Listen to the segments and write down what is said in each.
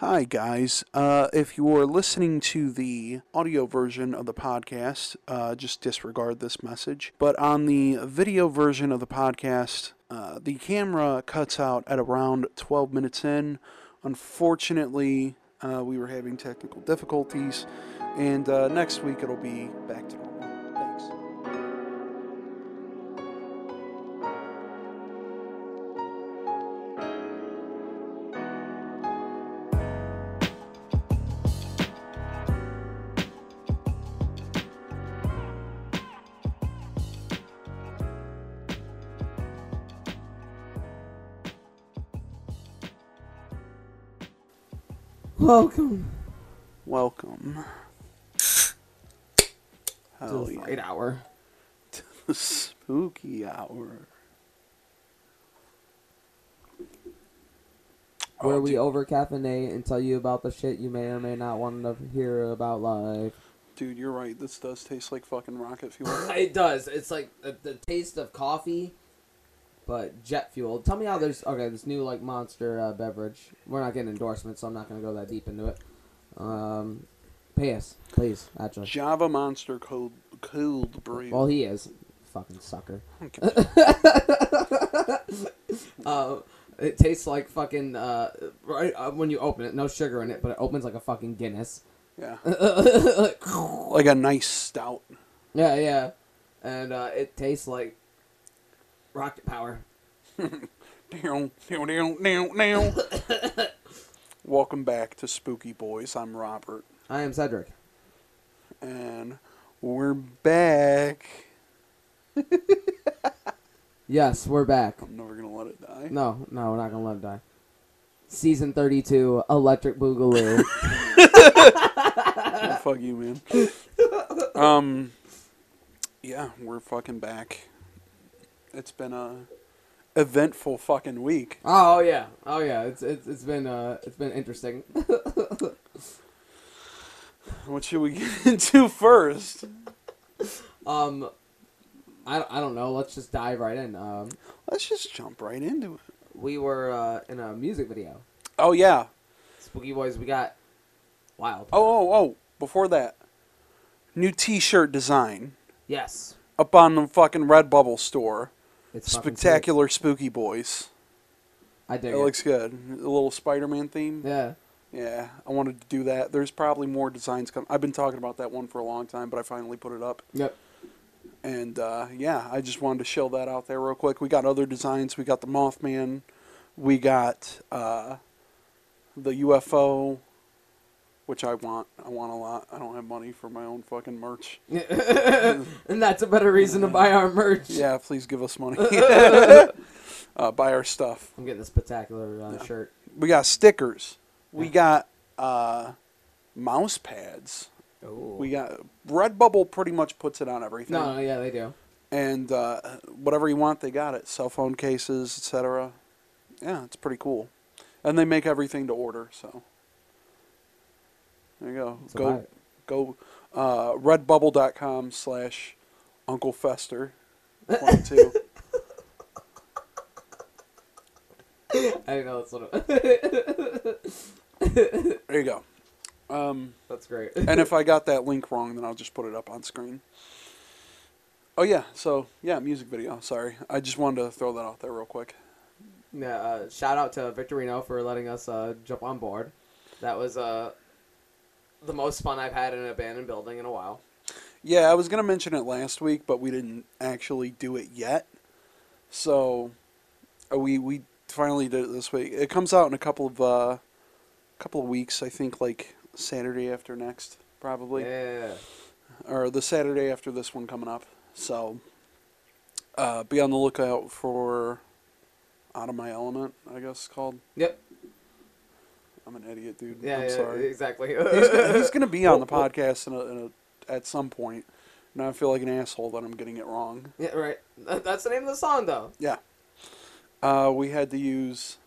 Hi, guys. Uh, if you're listening to the audio version of the podcast, uh, just disregard this message. But on the video version of the podcast, uh, the camera cuts out at around 12 minutes in. Unfortunately, uh, we were having technical difficulties, and uh, next week it'll be back to normal. Welcome Welcome. to Hell the yeah. fight hour. The spooky hour. Where Oh, we dude, over caffeinate and tell you about the shit you may or may not want to hear about life. dude, you're right. This does taste like fucking rocket fuel. It does. It's like the, the taste of coffee, but jet fuel. Tell me how there's okay. This new like monster uh, beverage. We're not getting endorsements, so I'm not gonna go that deep into it. Um, pay us, please. Actually, Java Monster cold cold brew. well, he is fucking sucker. Okay. Uh, it tastes like fucking uh, right uh, when you open it. No sugar in it, but it opens like a fucking Guinness. yeah, yeah, like a nice stout. Yeah, yeah, and uh, it tastes like rocket power. Down, down, down, down, down. Welcome back to SpookiBoiz. I'm Robert, I am Cedric. and we're back. Yes, we're back. I'm never gonna let it die. No, no, we're not gonna let it die. Season thirty-two, Electric Boogaloo. Oh, fuck you, man. Um, yeah, we're fucking back. It's been a eventful fucking week. oh yeah, oh yeah. It's it's it's been uh it's been interesting. What should we get into first? um, I I don't know. Let's just dive right in. Um, Let's just jump right into it. we were uh in a music video. Oh yeah. SpookiBoiz. We got wild. Oh oh oh. Before that, new T-shirt design Yes, up on the fucking Redbubble store. It's. Spectacular SpookiBoiz. I dig It it. looks good. A little Spider-Man theme. yeah. Yeah, I wanted to do that. There's probably more designs coming. I've been talking about that one for a long time, but I finally put it up. Yep. And uh, yeah, I just wanted to show that out there real quick. We got other designs. We got the Mothman. We got uh, the UFO, which I want. I want a lot. I don't have money for my own fucking merch. and that's a better reason to buy our merch. Yeah, please give us money. uh, buy our stuff. I'm getting a spectacular uh, shirt. We got stickers. We got uh, mouse pads. Oh. We got Redbubble. Pretty much puts it on everything. No, no, yeah, they do. and uh, whatever you want, they got it. Cell phone cases, etc. Yeah, it's pretty cool, and they make everything to order. So there you go. So go buy it. go uh, redbubble.com slash Uncle Fester. 22. I didn't know that's what it there you go. Um, That's great. and if I got that link wrong, then I'll just put it up on screen. Oh yeah, so yeah, music video. Sorry, I just wanted to throw that out there real quick. yeah, uh, shout out to Victorino for letting us uh, jump on board. That was uh, the most fun I've had in an abandoned building in a while. Yeah, I was gonna mention it last week, but we didn't actually do it yet. So uh, we we finally did it this week. It comes out in a couple of uh, couple of weeks, I think, like Saturday after next, probably, Yeah. or the Saturday after this one coming up. So uh, be on the lookout for Out of My Element, I guess it's called. Yep. I'm an idiot, dude. Yeah, I'm yeah, sorry. exactly. he's, he's going to be on the podcast in a, in a, at some point. Now I feel like an asshole that I'm getting it wrong. yeah, right. That's the name of the song, though. Yeah. Uh, we had to use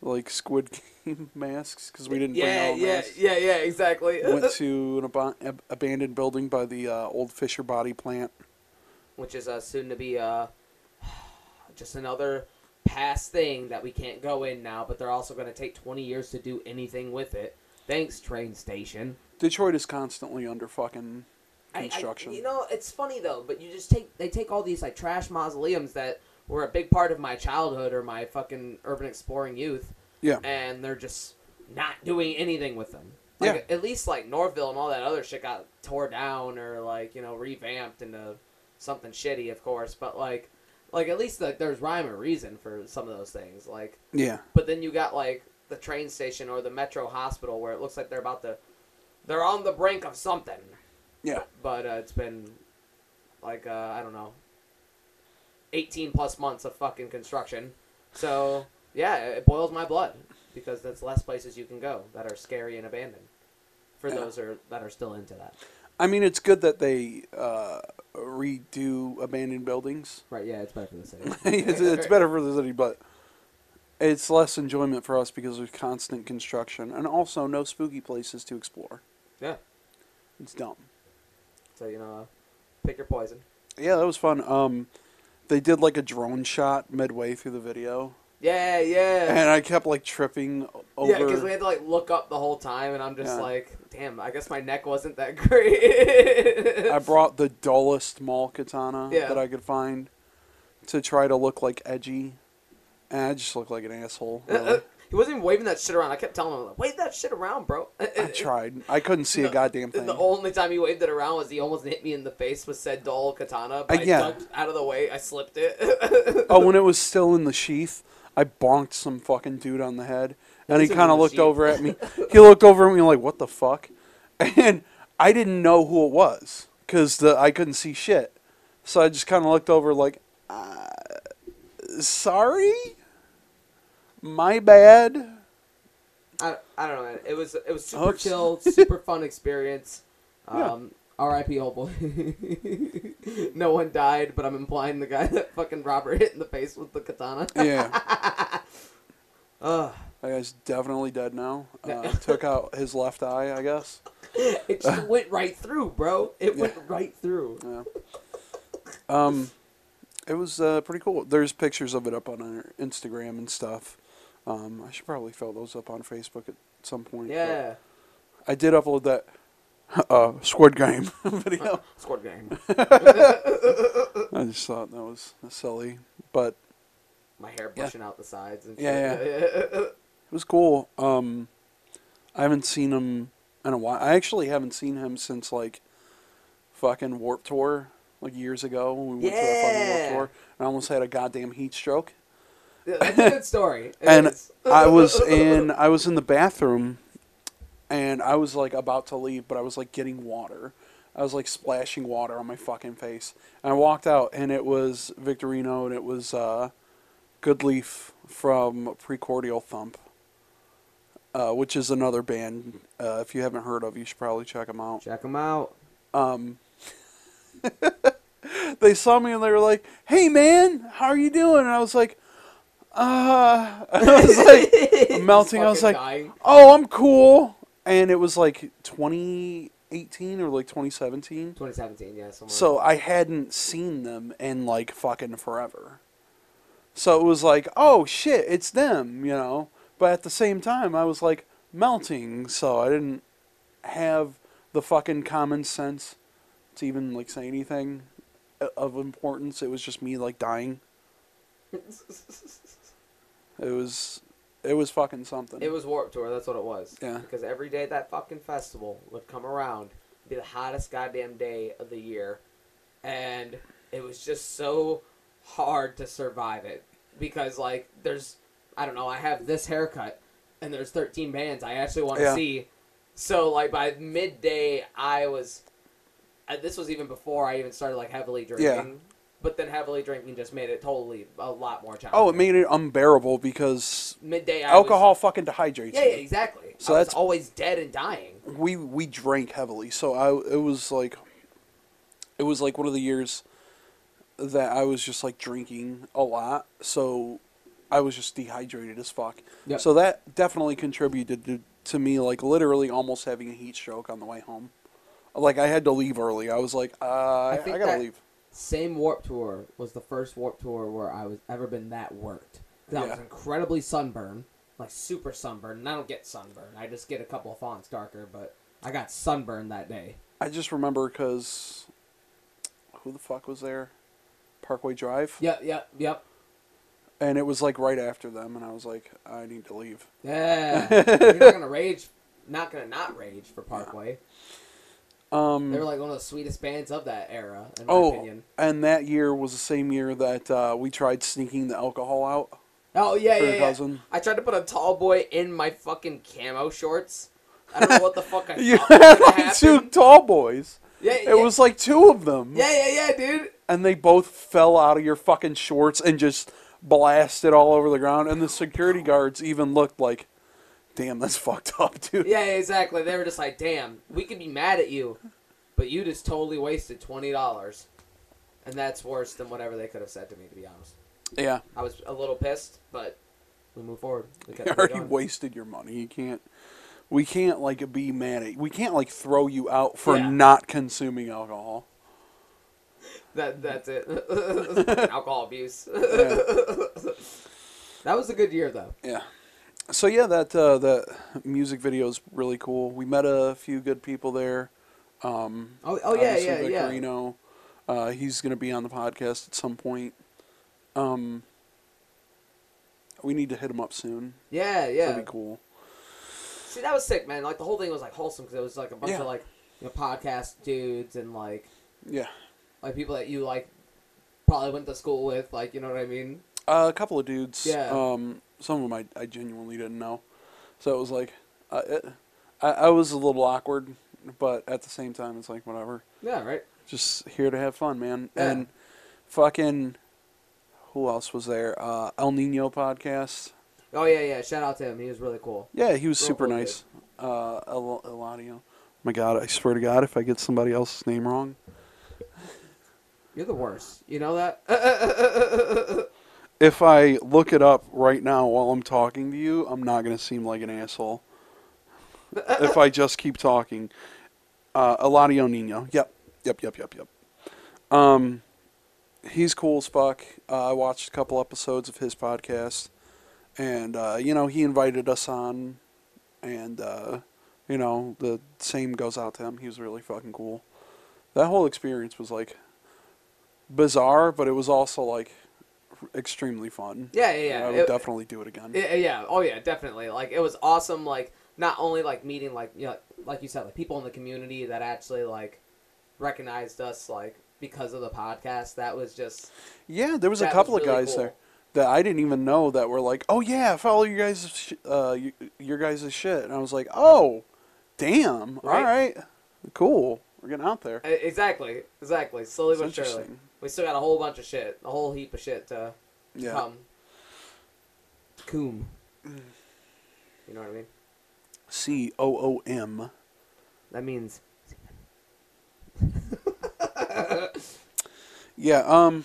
like Squid Game masks because we didn't yeah, bring our yeah, masks. yeah, yeah, exactly. Went to an ab- ab- abandoned building by the uh, old Fisher Body plant. Which is uh, soon to be uh, just another past thing that we can't go in now, but they're also going to take 20 years to do anything with it. Thanks, train station. Detroit is constantly under fucking I- I- construction. you know, it's funny though, but you just take they take all these like trash mausoleums that were a big part of my childhood or my fucking urban exploring youth, yeah. and they're just not doing anything with them. Like, At least like Norville and all that other shit got tore down or like you know revamped into something shitty, of course. But like, like at least like there's rhyme or reason for some of those things. Like, Yeah. but then you got like the train station or the Metro Hospital where it looks like they're about to, they're on the brink of something. Yeah. But uh, it's been like uh, I don't know, eighteen plus months of fucking construction. So yeah, it boils my blood because that's less places you can go that are scary and abandoned. For Yeah. those are that are still into that. I mean, it's good that they uh, redo abandoned buildings. Right? Yeah, it's better for the city. it's, it's better for the city, but it's less enjoyment for us because there's constant construction and also no spooky places to explore. Yeah. It's dumb. So you know, uh, pick your poison. Yeah, that was fun. Um, they did like a drone shot midway through the video, Yeah, yeah. and I kept like tripping over. Yeah, because we had to like look up the whole time, and I'm just Yeah. like, damn, I guess my neck wasn't that great. I brought the dullest mall katana Yeah. that I could find to try to look like edgy, and I just looked like an asshole. really. he wasn't even waving that shit around. I kept telling him, like, wave that shit around, bro. I tried. I couldn't see a goddamn thing. The only time he waved it around was he almost hit me in the face with said dull katana. But Uh, I yeah. ducked out of the way. I slipped it. oh, when it was still in the sheath, I bonked some fucking dude on the head, and he kind of looked over at me. He looked over at me like, "What the fuck?" And I didn't know who it was because I couldn't see shit. So I just kind of looked over like, uh, "Sorry, my bad." I, I don't know. It was it was super Oops. chill, super fun experience. Yeah. Um, R.I.P. old boy. no one died, but I'm implying the guy that fucking Robert hit in the face with the katana. Yeah, Ugh. That guy's definitely dead now. Uh, took out his left eye, I guess. It just went right through, bro. It went Yeah. right through. Yeah. Um, it was uh, pretty cool. There's pictures of it up on our Instagram and stuff. Um, I should probably fill those up on Facebook at some point. Yeah. I did upload that uh, Squid Game video. Squad game. I just thought that was silly, but My hair Yeah. out the sides and Yeah, shit. It was cool. Um, I haven't seen him in a while. I actually haven't seen him since like fucking Warped Tour, like years ago when we went to that fucking Warped Tour. And I almost had a goddamn heat stroke. Yeah, That's a good story. And. I was in I was in the bathroom and I was like about to leave, but I was like getting water. I was like splashing water on my fucking face. And I walked out and it was Victorino and it was uh Goodleaf from Precordial Thump. Uh, which is another band. Uh, if you haven't heard of, you should probably check them out. Check them out. Um, they saw me and they were like, "Hey, man, how are you doing?" And I was like, "Uh," I was like, I'm melting. I was like, dying. "Oh, I'm cool." And it was like 2018 or like 2017. 2017, yeah. Somewhere. So I hadn't seen them in like fucking forever. So it was like, "Oh shit, it's them," you know. But at the same time, I was like melting, so I didn't have the fucking common sense to even like say anything uh, of importance. It was just me like dying. It was, it was fucking something. It was Warped Tour. That's what it was. Yeah. Because every day that fucking festival would come around, be the hottest goddamn day of the year, and it was just so hard to survive it because like there's I don't know I have this haircut and there's 13 bands I actually want to Yeah. see, so like by midday I was. uh, This was even before I even started like heavily drinking. Yeah. But then heavily drinking just made it totally a lot more challenging. oh, it made it unbearable because midday I alcohol Was, fucking dehydrates. yeah, you. yeah, exactly. So I that's- always dead and dying. we we drank heavily, so I it was like it was like one of the years that I was just like drinking a lot, so I was just dehydrated as fuck. Yep. So that definitely contributed to, to me like literally almost having a heat stroke on the way home. Like I had to leave early. I was like, uh, I, I gotta that- leave. Same Warped Tour was the first Warped Tour where I was ever been that worked. I Yeah. was incredibly sunburned, like super sunburned. And I don't get sunburned. I just get a couple of fonts darker, but I got sunburned that day. I just remember because who the fuck was there? Parkway Drive, Yep, yep, yep. And it was like right after them, and I was like, I need to leave. Yeah. You're not gonna rage. Not gonna not rage for Parkway. Um, They were like one of the sweetest bands of that era, in my oh, opinion. and that year was the same year that uh, we tried sneaking the alcohol out Oh yeah, yeah, yeah. cousin. I tried to put a tall boy in my fucking camo shorts. I don't know what the fuck I You thought had like two tall boys. Yeah, It yeah, was like two of them. yeah, yeah, yeah, dude. and they both fell out of your fucking shorts and just blasted all over the ground. And the security guards even looked like, damn, that's fucked up, dude. Yeah, exactly. They were just like, "Damn, we could be mad at you, but you just totally wasted twenty dollars," and that's worse than whatever they could have said to me. To be honest, Yeah, I was a little pissed, but we move forward. We you already going. wasted your money. You can't. We can't like be mad at. We can't like throw you out for Yeah. not consuming alcohol. That that's it. Alcohol abuse. Yeah. that was a good year though. yeah. So yeah, that uh, that music video is really cool. We met a few good people there. Um, Oh, oh yeah, yeah, yeah. Victorino, Uh, he's gonna be on the podcast at some point. Um, we need to hit him up soon. Yeah, yeah. That'd be cool. See, that was sick, man. Like the whole thing was like wholesome because it was like a bunch Yeah. of like you know podcast dudes and like Yeah. Like people that you like probably went to school with, like you know what I mean. Uh, a couple of dudes. Yeah. Um, some of them I, I genuinely didn't know, so it was like, uh, it, I I was a little awkward, but at the same time it's like whatever. Yeah, right. Just here to have fun, man. Yeah. And fucking, who else was there? Uh, El Nino podcast. Oh yeah, yeah. Shout out to him. He was really cool. Yeah, he was Real super cool dude. nice. Uh, El- Eladio. My God, I swear to God, if I get somebody else's name wrong, You're the worst. You know that? if I look it up right now while I'm talking to you, I'm not gonna seem like an asshole. if I just keep talking, uh, Eladio Nino. Yep, yep, yep, yep, yep. Um, he's cool as fuck. Uh, I watched a couple episodes of his podcast, and uh, you know he invited us on, and uh, you know the same goes out to him. He was really fucking cool. That whole experience was like bizarre, but it was also like extremely fun. yeah, yeah, yeah. I would It- definitely do it again. Yeah, yeah. Oh yeah, definitely. Like it was awesome. Like not only like meeting like you know, like you said, like people in the community that actually like recognized us like because of the podcast. That was just yeah, there was a couple was of really guys cool. there that I didn't even know that were like, "Oh yeah, follow you guys' sh- uh your guys' shit," and I was like, "Oh, damn, all Right. right, cool, we're getting out there." Exactly, exactly. Slowly but surely. We still got a whole bunch of shit, a whole heap of shit to Yeah, come. Coom. You know what I mean? C O O M. That means Yeah, um,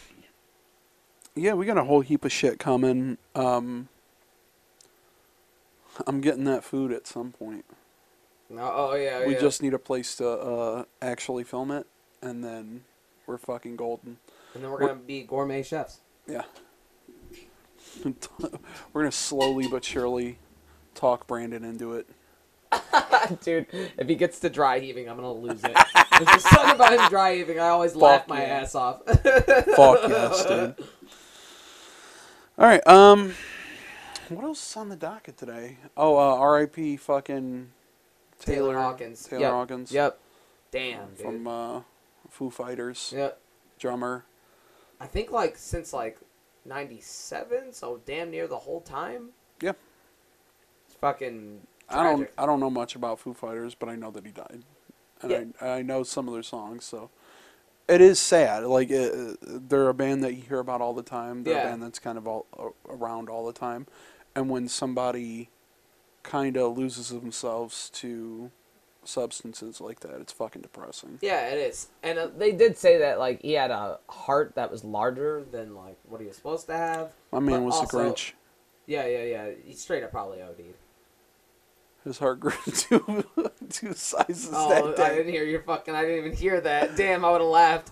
yeah, we got a whole heap of shit coming. Um, I'm getting that food at some point. no. Oh yeah, We yeah. just need a place to uh, actually film it, and then we're fucking golden. and then we're gonna be gourmet chefs. Yeah. we're gonna slowly but surely talk Brandon into it. Dude, if he gets to dry heaving, I'm gonna lose it. There's something about him dry heaving. I always laugh my yeah. ass off. Fuck yes, dude. All right. Um, what else is on the docket today? Oh, uh, R.I.P. Fucking Taylor, Taylor Hawkins. Taylor Yep. Hawkins. Yep. Damn, dude. From uh, Foo Fighters. yep. Drummer. I think like since like '97, so damn near the whole time. Yeah. It's fucking. I don't. I don't know much about Foo Fighters, but I know that he died, and I I know some of their songs. So it is sad. Like it, they're a band that you hear about all the time. They're Yeah. a band that's kind of all around all the time, and when somebody kind of loses themselves to substances like that, it's fucking depressing. Yeah, it is. And uh, they did say that like he had a heart that was larger than like what he was supposed to have. My man But was also- the Grinch. Yeah, yeah, yeah. He straight up probably OD'd. His heart grew two two sizes Oh, that I didn't hear your fucking. I didn't even hear that. Damn, I would have laughed.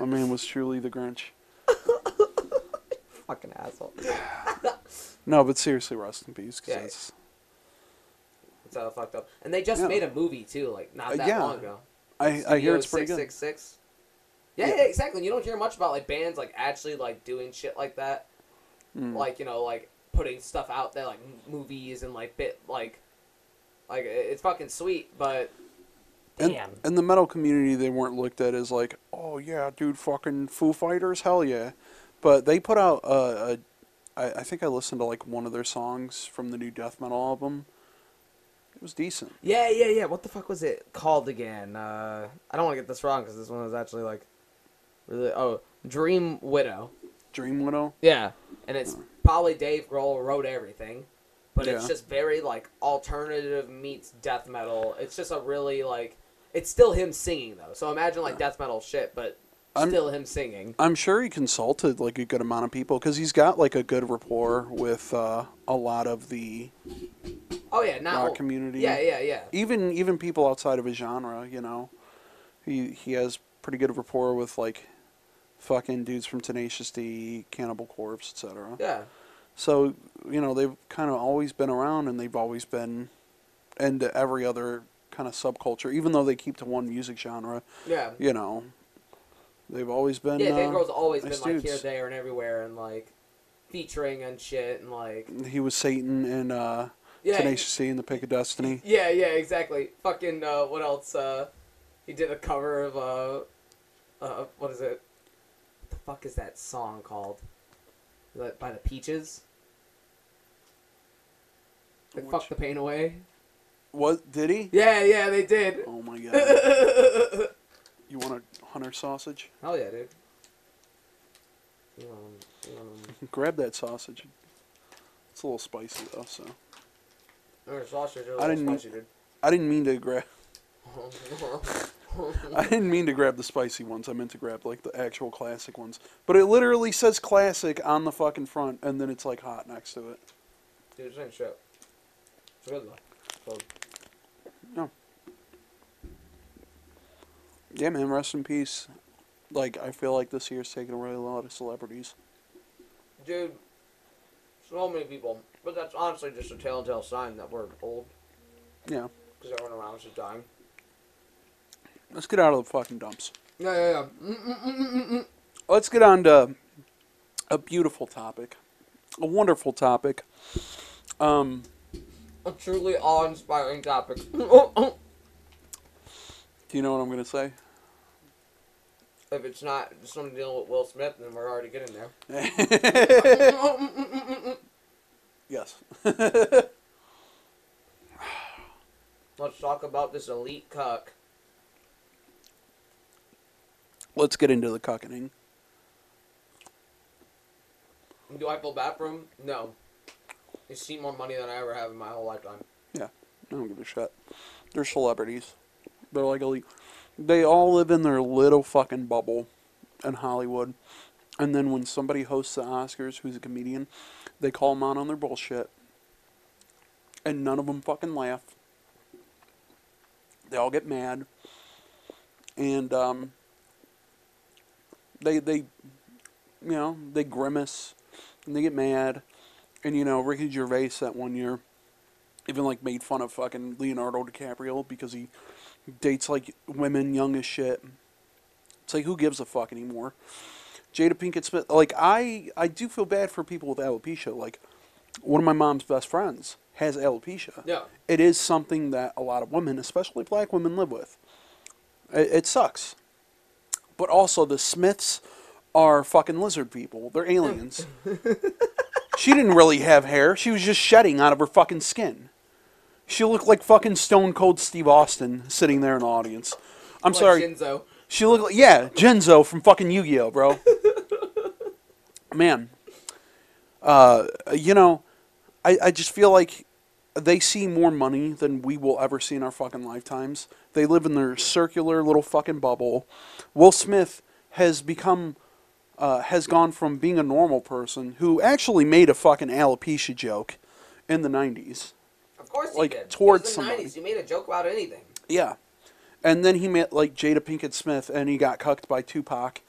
My man was truly the Grinch. fucking asshole. No, but seriously, rest in peace. 'cause Yeah. that's- It's all fucked up. And they just Yeah. made a movie too, like not Uh, that yeah. long ago. I, I hear it's pretty Studio good. 666. Yeah, Yeah. yeah, exactly. You don't hear much about like bands like actually like doing shit like that. Mm. Like you know, like putting stuff out there, like movies and like bit like, like it's fucking sweet, but And, damn. in the metal community, they weren't looked at as like, oh yeah, dude, fucking Foo Fighters, hell yeah. But they put out a, a I, I think I listened to like one of their songs from the new death metal album. It was decent. Yeah, yeah, yeah. What the fuck was it called again? Uh, I don't want to get this wrong because this one was actually like, really. Oh, Dream Widow. Dream Widow. Yeah, and it's probably Dave Grohl wrote everything, but it's Yeah. just very like alternative meets death metal. It's just a really like it's still him singing though. So imagine like death metal shit, but I'm- still him singing. I'm sure he consulted like a good amount of people because he's got like a good rapport with uh, a lot of the Oh yeah, now rock community. Yeah, yeah, yeah. even even people outside of his genre, you know, he he has pretty good rapport with like fucking dudes from Tenacious D, Cannibal Corpse, etc. Yeah. So you know they've kind of always been around, and they've always been into every other kind of subculture, even though they keep to one music genre. Yeah. You know, they've always been. Yeah, Dave uh, Grohl's always nice been like here, dudes. there, and everywhere, and like featuring and shit, and like He was Satan and uh, yeah, Tenacious and the Pick of Destiny. yeah, yeah, exactly. Fucking uh, what else? Uh, he did a cover of uh, uh, what is it? What the fuck is that song called? By the Peaches? Like, Which- fuck the pain away. What did he? Yeah, yeah, they did. Oh my god! You want a hunter sausage? Hell yeah, dude. Um, um, Grab that sausage. It's a little spicy though, so their sausage are a I didn't- spicy, dude. I didn't mean to grab. I didn't mean to grab the spicy ones. I meant to grab like the actual classic ones. But it literally says classic on the fucking front, and then it's like hot next to it. Dude, same shit. It's good though. So, Yeah, man. Rest in peace. Like I feel like this year's taken away a lot of celebrities. dude, so many people. But that's honestly just a telltale sign that we're old Yeah. because everyone around us is dying. Let's get out of the fucking dumps. Yeah, yeah, yeah. Mm-mm-mm-mm-mm. Let's get on to a beautiful topic, a wonderful topic. Um, A truly awe-inspiring topic. Oh, oh. do you know what I'm gonna say? if it's not someone dealing with Will Smith, then we're already getting there. yes. Let's talk about this elite cuck. Let's get into the cuckening. Do I feel bad for him? No. He's seen more money than I ever have in my whole lifetime. Yeah, I don't give a shit. They're celebrities. They're like elite. They all live in their little fucking bubble in Hollywood. And then when somebody hosts the Oscars who's a comedian, they call them out on their bullshit. And none of them fucking laugh. They all get mad. And um, they they you know, they grimace and they get mad. And you know, Ricky Gervais that one year even like made fun of fucking Leonardo DiCaprio because he dates like women young as shit. It's like who gives a fuck anymore? Jada Pinkett Smith, like I, I do feel bad for people with alopecia. Like one of my mom's best friends has alopecia. Yeah. It is something that a lot of women, especially black women, live with. It, it sucks. But also the Smiths are fucking lizard people. They're aliens. she didn't really have hair. She was just shedding out of her fucking skin. She looked like fucking Stone Cold Steve Austin sitting there in the audience. I'm Like sorry. Shinzo. She looked like yeah, Genzo from fucking Yu-Gi-Oh, bro. Man, uh, you know, I I just feel like they see more money than we will ever see in our fucking lifetimes. They live in their circular little fucking bubble. Will Smith has become uh, has gone from being a normal person who actually made a fucking alopecia joke in the '90s. Of course he Like, did. towards the somebody. 90s. You made a joke about anything. Yeah. And then he met like Jada Pinkett Smith and he got cucked by Tupac.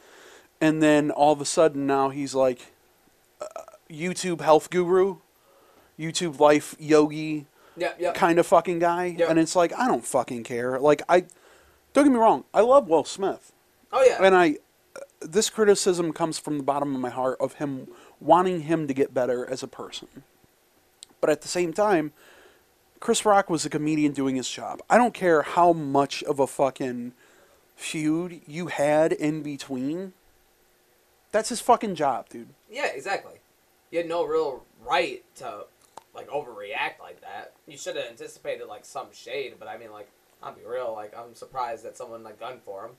And then all of a sudden now he's like uh, YouTube health guru, YouTube life yogi Yeah, yeah. kind of fucking guy, Yep. and it's like I don't fucking care. Like I, don't get me wrong, I love Will Smith, Oh yeah. and I, uh, this criticism comes from the bottom of my heart of him wanting him to get better as a person, but at the same time, Chris Rock was a comedian doing his job. I don't care how much of a fucking feud you had in between. That's his fucking job, dude. Yeah, exactly. You had no real right to like overreact like that. You should have anticipated like some shade, but I mean, like, I'll be real. Like, I'm surprised that someone like gunned for him.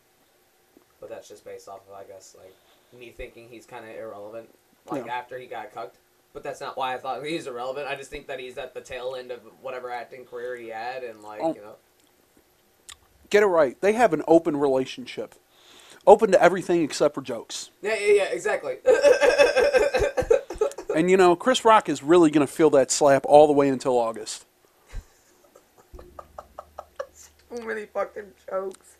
But that's just based off of, I guess, like me thinking he's kind of irrelevant. Like Yeah. after he got cucked. But that's not why I thought he's irrelevant. I just think that he's at the tail end of whatever acting career he had, and like Oh. you know, Get it right. They have an open relationship, open to everything except for jokes. yeah, yeah, yeah, exactly. And you know, Chris Rock is really going to feel that slap all the way until August. Too many fucking jokes.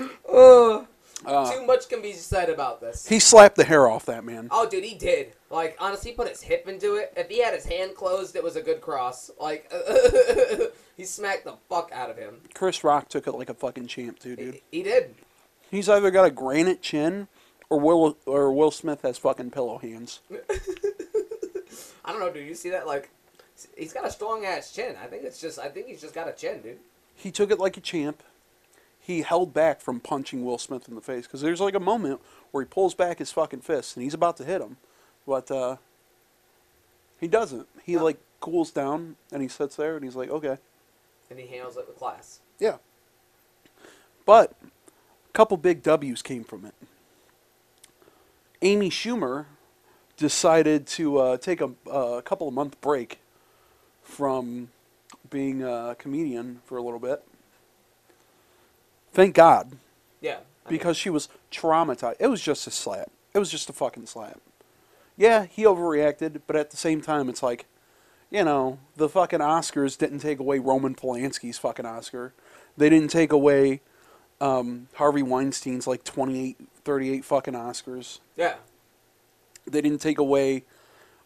Ugh. Uh, Too much can be said about this. he slapped the hair off that man. Oh, dude, he did. Like, honestly, he put his hip into it. If he had his hand closed, it was a good cross. Like, he smacked the fuck out of him. Chris Rock took it like a fucking champ too, dude. He, he did. He's either got a granite chin or Will or Will Smith has fucking pillow hands. I don't know, dude. You see that? Like, he's got a strong ass chin. I think it's just. I think he's just got a chin, dude. He took it like a champ. He held back from punching Will Smith in the face because there's like a moment where he pulls back his fucking fist and he's about to hit him, but uh, he doesn't. He No. like cools down and he sits there and he's like, okay, And he handles it with class. yeah. But a couple big W's came from it. Amy Schumer decided to uh, take a, a couple of month break from being a comedian for a little bit. Thank God, Yeah. I mean, because she was traumatized. It was just a slap. It was just a fucking slap. Yeah, he overreacted, but at the same time, it's like, you know, the fucking Oscars didn't take away Roman Polanski's fucking Oscar. They didn't take away um, Harvey Weinstein's like 28, 38 fucking Oscars. yeah. They didn't take away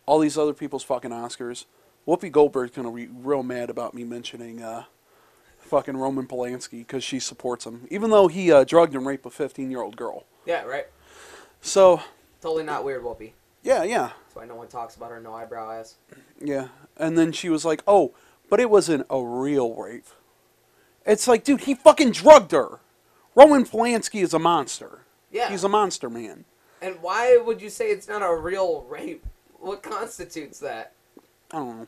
all these other people's fucking Oscars. Whoopi Goldberg's gonna be real mad about me mentioning uh, fucking Roman Polanski because she supports him, even though he uh, drugged and raped a 15 year old girl. Yeah. Right. So Totally not weird, Whoopi. yeah, yeah, That's why no one talks about her no eyebrow ass. yeah. And then she was like, "Oh, but it wasn't a real rape." It's like, dude, he fucking drugged her. Roman Polanski is a monster. Yeah. He's a monster man. And why would you say it's not a real rape? What constitutes that? I don't know.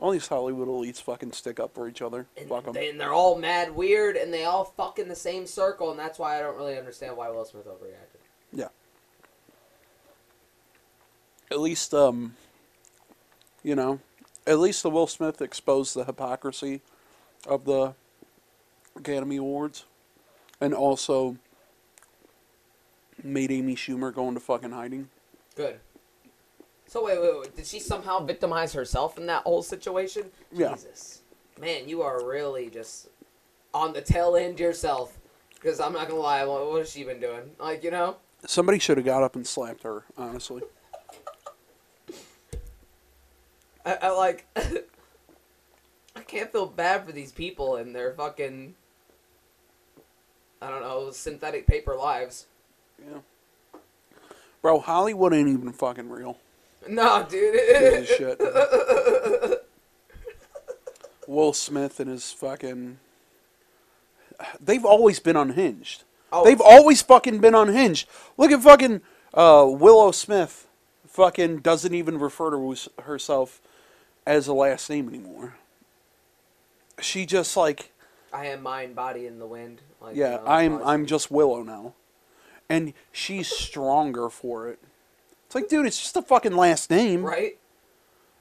All these Hollywood elites fucking stick up for each other. And, Fuck 'em. they, and they're all mad weird, and they all fuck in the same circle, and that's why I don't really understand why Will Smith overreacted. Yeah. At least, um, you know, at least the Will Smith exposed the hypocrisy of the Academy Awards, and also made Amy Schumer go into fucking hiding. Good. So wait, wait, wait, did she somehow victimize herself in that whole situation? Yeah. Jesus, man, you are really just on the tail end yourself. Because I'm not gonna lie, what, what has she been doing? Like, you know, Somebody should have got up and slapped her. Honestly, I, I like. I can't feel bad for these people and their fucking. I don't know, synthetic paper lives. yeah. Bro, Hollywood ain't even fucking real. No, dude. Gives a shit. Will Smith and his fucking. They've always been unhinged. Oh, They've always fucking been unhinged. Look at fucking uh, Willow Smith. Fucking doesn't even refer to herself as a last name anymore. She just like, I am mind, body in the wind. Like, yeah, you know, I'm I'm just Willow now, and she's stronger for it. It's like, dude, it's just a fucking last name. right.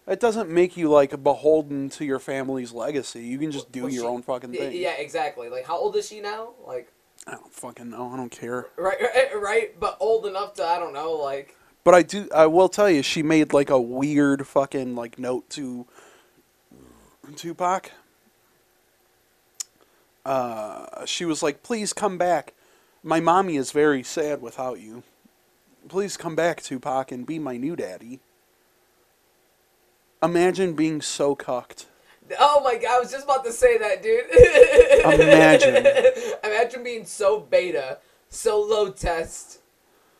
It doesn't make you like beholden to your family's legacy. You can just do Was your she- own fucking Y- thing. Yeah, exactly. Like, how old is she now? Like, I don't fucking know. I don't care. right, right, right, but old enough to I don't know. Like, But I do. I will tell you, she made like a weird fucking like note to Tupac. Uh, she was like, "Please come back. My mommy is very sad without you. Please come back, Tupac, and be my new daddy." Imagine being so cucked. Oh my god, I was just about to say that, dude. Imagine. Imagine being so beta, so low test,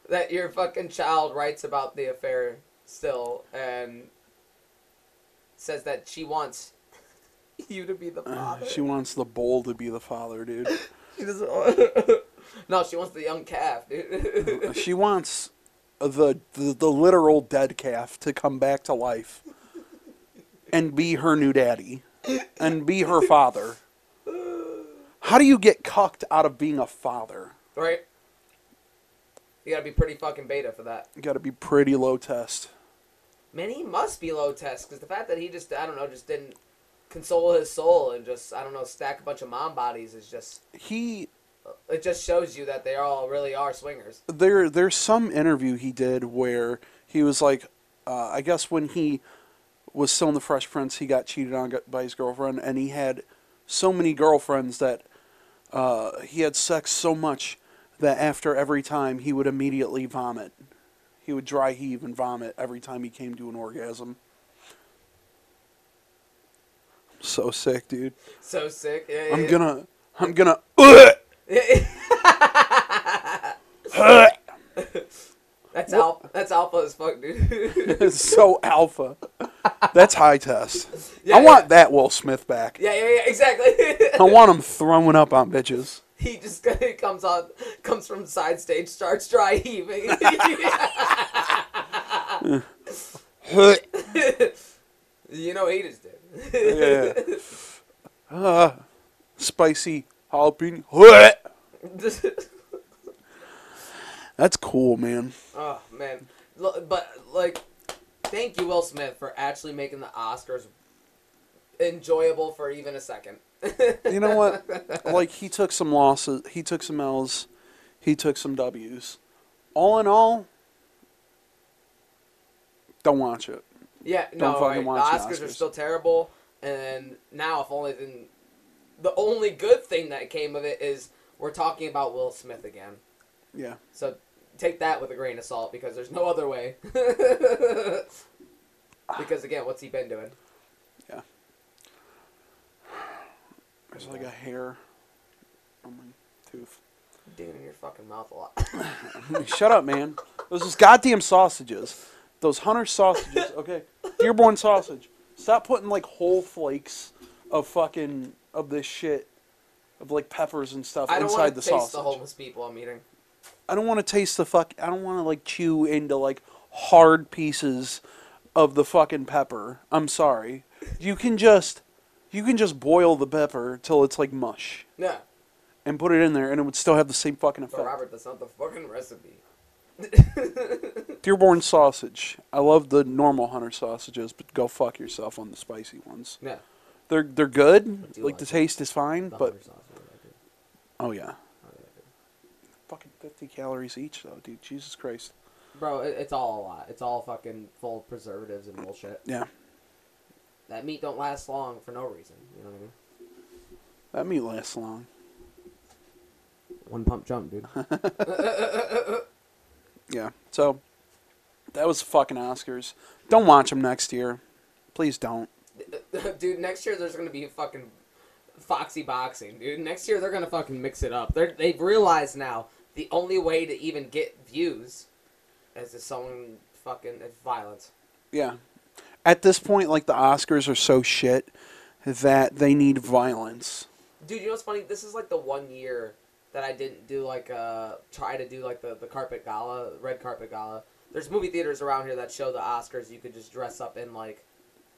that your fucking child writes about the affair still and says that she wants you to be the Uh, father. she wants the bull to be the father, dude. She doesn't. no, she wants the young calf, dude. She wants the, the the literal dead calf to come back to life and be her new daddy and be her father. How do you get cucked out of being a father? right? You gotta be pretty fucking beta for that. You got to be pretty low test. Man, he must be low test because the fact that he just, I don't know, just didn't console his soul and just, I don't know, stack a bunch of mom bodies is just, He it just shows you that they all really are swingers. there there's some interview he did where he was like uh, I guess when he was still in the Fresh Prince he got cheated on by his girlfriend and he had so many girlfriends that uh, he had sex so much that after every time he would immediately vomit. He would dry heave and vomit every time he came to an orgasm. So sick, dude. So sick. Yeah, yeah, I'm yeah. gonna I'm gonna that's alpha. That's alpha as fuck, dude. It's so alpha. That's high test. Yeah, I want yeah. that Will Smith back. yeah, yeah, yeah, exactly. I want him throwing up on bitches. he just comes on, comes from side stage, starts dry heaving. you know he just did. Yeah. Uh, spicy jalapeno. That's cool, man. oh man, but like, thank you, Will Smith, for actually making the Oscars enjoyable for even a second. You know what? Like he took some losses, he took some L's, he took some W's. All in all, don't watch it. Yeah, Don't no, fucking right. the watch Oscars, the are still terrible, and now if only then, the only good thing that came of it is we're talking about Will Smith again. Yeah. So take that with a grain of salt because there's no other way. because again, what's he been doing? Yeah. There's like a hair on my tooth. Digging in your fucking mouth a lot. Shut up, man. Those goddamn sausages. Those Hunter sausages. Okay, Dearborn sausage. Stop putting like whole flakes of fucking of this shit, of like peppers and stuff I don't inside want the to taste sausage. the homeless people I'm eating. I don't want to taste the fuck. I don't want to like chew into like hard pieces of the fucking pepper. I'm sorry. You can just, you can just boil the pepper till it's like mush Yeah, and put it in there, and it would still have the same fucking but effect. Robert, that's not the fucking recipe. Dearborn sausage. I love the normal Hunter sausages, but go fuck yourself on the spicy ones. Yeah, They're they're good. Like like the taste is fine, but sauce is what I do. oh yeah, Oh, fucking fifty calories each though, dude. Jesus Christ. Bro, it, it's all a lot. It's all fucking full of preservatives and bullshit. Yeah, That meat don't last long for no reason. You know what I mean? that meat lasts long. One pump jump, dude. Yeah. So that was fucking Oscars. Don't watch them next year. Please don't. dude, next year there's gonna be fucking Foxy boxing, dude. Next year they're gonna fucking mix it up. They're, they've realized now the only way to even get views is if someone fucking it's violence. Yeah. At this point, like the Oscars are so shit that they need violence. Dude, you know what's funny? This is like the one year that I didn't do like uh try to do like the the carpet gala, red carpet gala. There's movie theaters around here that show the Oscars. You could just dress up in like,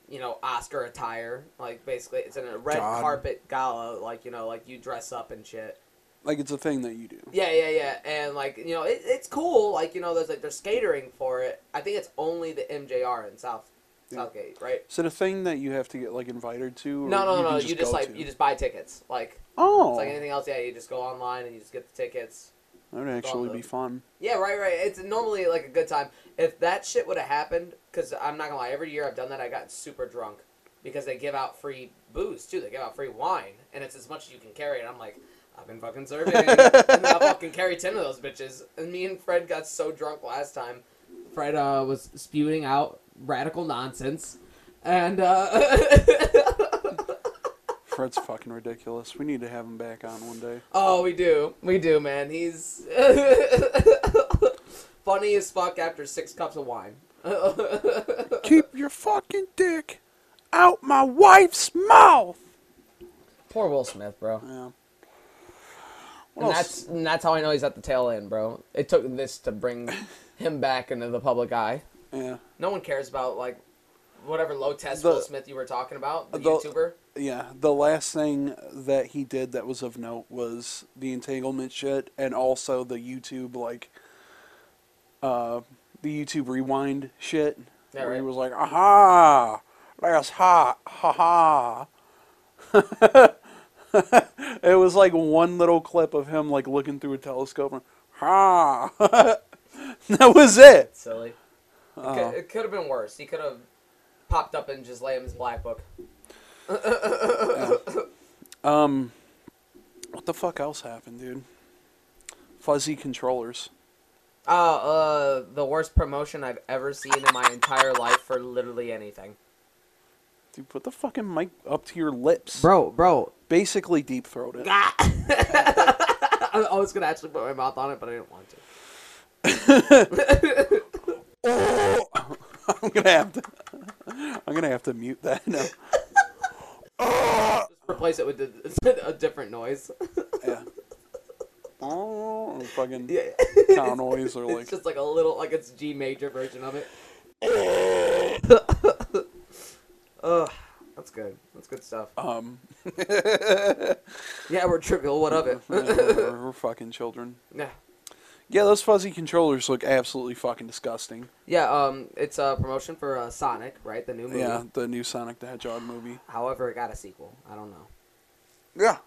you know, Oscar attire. Like basically, it's in a red God. carpet gala. Like you know, like you dress up and shit. Like it's a thing that you do. Yeah, yeah, yeah, and like you know, it, it's cool. Like you know, there's like there's catering for it. I think it's only the MJR in South Yeah. Southgate, right? Is it a thing that you have to get like invited to? or No, no, you no. can You just like to? you just buy tickets. Like Oh, it's like anything else. Yeah, you just go online and you just get the tickets. that would actually be fun. Yeah, right, right. It's normally like a good time. If that shit would have happened, because I'm not gonna lie, every year I've done that, I got super drunk because they give out free booze too. They give out free wine, and it's as much as you can carry. And I'm like, I've been fucking serving, and I'll fucking carry ten of those bitches. And me and Fred got so drunk last time. Fred uh, was spewing out radical nonsense. and uh, Fred's fucking ridiculous. We need to have him back on one day. oh, we do, we do, man. He's funny as fuck after six cups of wine. Keep your fucking dick out my wife's mouth. Poor Will Smith, bro. Yeah. And that's and that's how I know he's at the tail end, bro. It took this to bring him back into the public eye. yeah. No one cares about like whatever low test The- Will Smith you were talking about, the, the- YouTuber. Yeah, the last thing that he did that was of note was the entanglement shit and also the YouTube like uh the YouTube rewind shit. Yeah, where he was like, Aha that's hot, ha ha It was like one little clip of him like looking through a telescope and ha That was it. Silly. It, Uh, could, it could have been worse. He could have popped up and just lay him his black book. Um, what the fuck else happened, dude? Fuzzy controllers. Oh, uh, the worst promotion I've ever seen in my entire life for literally anything. Dude, put the fucking mic up to your lips. Bro, bro. Basically, deep throat it. I was gonna actually put my mouth on it, but I didn't want to. Oh, I'm gonna have to. I'm gonna have to mute that now. Just replace it with a, a different noise. Yeah. Oh, fucking yeah. cow noise or like. It's just like a little, like it's G major version of it. Ugh, that's good. That's good stuff. Um, Yeah, we're trivial. What of it? we're, we're fucking children. yeah. Yeah, those fuzzy controllers look absolutely fucking disgusting. Yeah, um, it's a promotion for uh, Sonic, right? The new movie. Yeah, the new Sonic the Hedgehog movie. However, it got a sequel. I don't know. Yeah.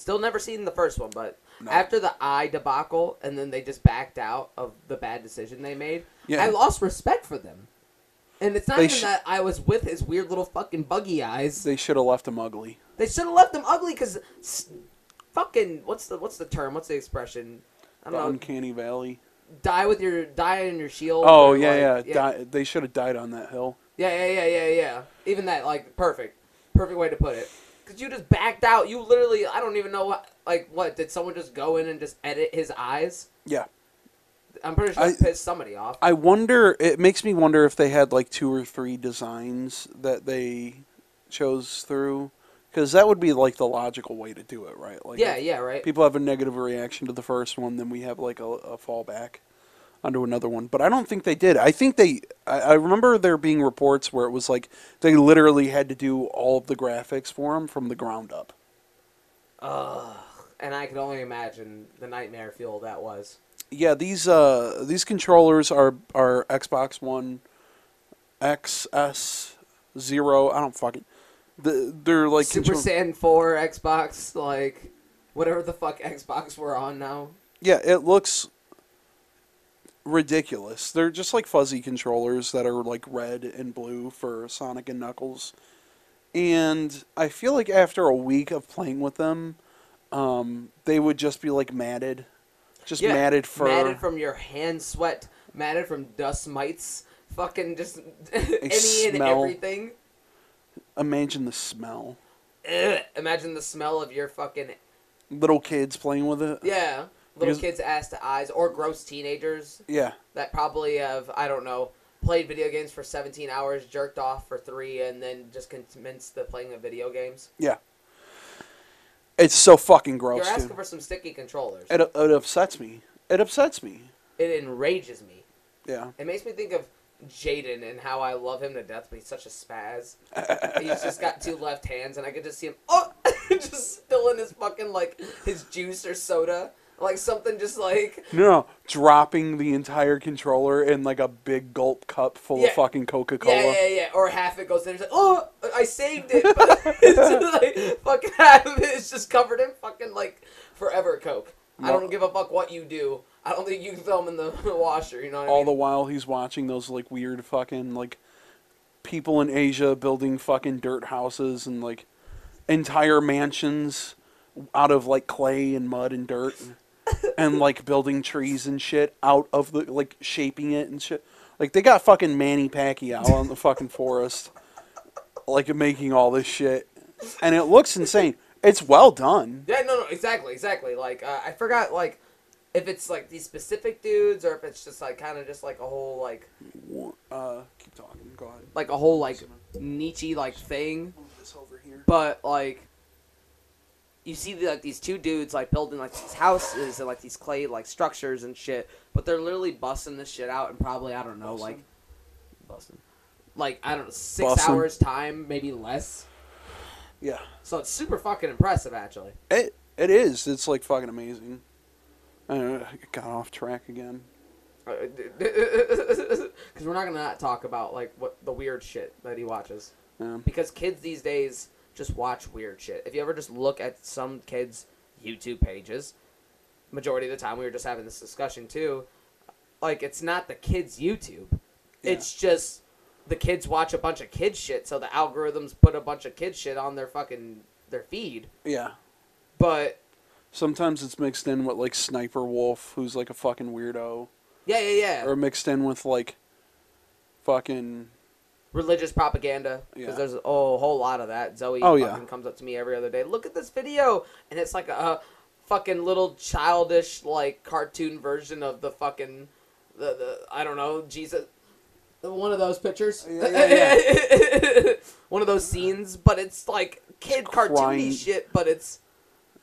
Still never seen the first one, but No. after the eye debacle, and then they just backed out of the bad decision they made. Yeah. I lost respect for them. And it's not They even sh- that I was with his weird little fucking buggy eyes. They should have left him ugly. They should have left him ugly because fucking what's the what's the term? What's the expression? I don't know. Uncanny Valley. Die with your die in your shield. Oh yeah, like- yeah. Di- they should have died on that hill. Yeah, yeah, yeah, yeah, yeah. Even that, like, perfect, perfect way to put it. Cause you just backed out. You literally, I don't even know what, like, what did someone just go in and just edit his eyes? Yeah. I'm pretty sure I- it pissed somebody off. I wonder. It makes me wonder if they had like two or three designs that they chose through, because that would be like the logical way to do it, right? Like, yeah, yeah, right. People have a negative reaction to the first one, then we have like a, a fallback onto another one. But I don't think they did. I think they. I, I remember there being reports where it was like they literally had to do all of the graphics for them from the ground up. Ugh. And I can only imagine the nightmare fuel that was. Yeah, these uh these controllers are are Xbox One XS zero. I don't fucking. The, they're like Super control- Saiyan 4, Xbox, like, whatever the fuck Xbox we're on now. Yeah, it looks ridiculous. They're just like fuzzy controllers that are like red and blue for Sonic and Knuckles. And I feel like after a week of playing with them, um, they would just be like matted, just Yeah, matted for matted from your hand sweat, matted from dust mites, fucking just any and everything. imagine the smell. Ugh. Imagine the smell of your fucking Little kids playing with it. yeah, little Because- kids' ass to eyes, or gross teenagers Yeah. that probably have I don't know played video games for 17 hours, jerked off for three, and then just commenced the playing of video games. Yeah. It's so fucking gross, You're asking dude. for some sticky controllers. It, it upsets me. It upsets me. It enrages me. Yeah. It makes me think of Jaden and how I love him to death, but he's such a spaz. he's just got two left hands, and I could just see him, oh, just spilling his fucking like his juice or soda, like something just like No, dropping the entire controller in like a big gulp cup full Yeah. of fucking Coca Cola. yeah, yeah, yeah, or half it goes in. He's like, oh, I saved it, but it's just like fucking half of it is just covered in fucking like forever Coke. I don't give a fuck what you do. I don't think you can film in the washer. You know what I All mean? the while he's watching those like weird fucking like people in Asia building fucking dirt houses and like entire mansions out of like clay and mud and dirt and like building trees and shit out of the like shaping it and shit. Like they got fucking Manny Pacquiao in the fucking forest, like making all this shit, and it looks insane. It's well done. Yeah, no, no, exactly, exactly. Like uh, I forgot, like if it's like these specific dudes or if it's just like kind of just like a whole like Uh, keep talking. Go ahead. like a whole like Nietzsche like thing. Move this over here. but like you see the, like these two dudes like building like these houses and like these clay like structures and shit but they're literally busting this shit out in probably i don't know like busting like i don't know 6 Bussin'. hours time maybe less Yeah, so it's super fucking impressive actually it it is. It's like fucking amazing. Uh, I got off track again. Uh, because uh, uh, we're not gonna not talk about like what the weird shit that he watches Yeah. because kids these days just watch weird shit. If you ever just look at some kids' YouTube pages, majority of the time we were just having this discussion too, like it's not the kids' YouTube. Yeah. It's just the kids watch a bunch of kid shit, so the algorithms put a bunch of kid shit on their fucking their feed. Yeah. But Sometimes it's mixed in with like Sniper Wolf, who's like a fucking weirdo, yeah, yeah, yeah. or mixed in with like fucking religious propaganda because Yeah. there's a whole lot of that. Zoe Oh, fucking yeah. comes up to me every other day. Look at this video, and it's like a, fucking little childish like cartoon version of the fucking the, the I don't know Jesus. One of those pictures, Yeah, yeah, one of those scenes, but it's like kid cartoony shit, but it's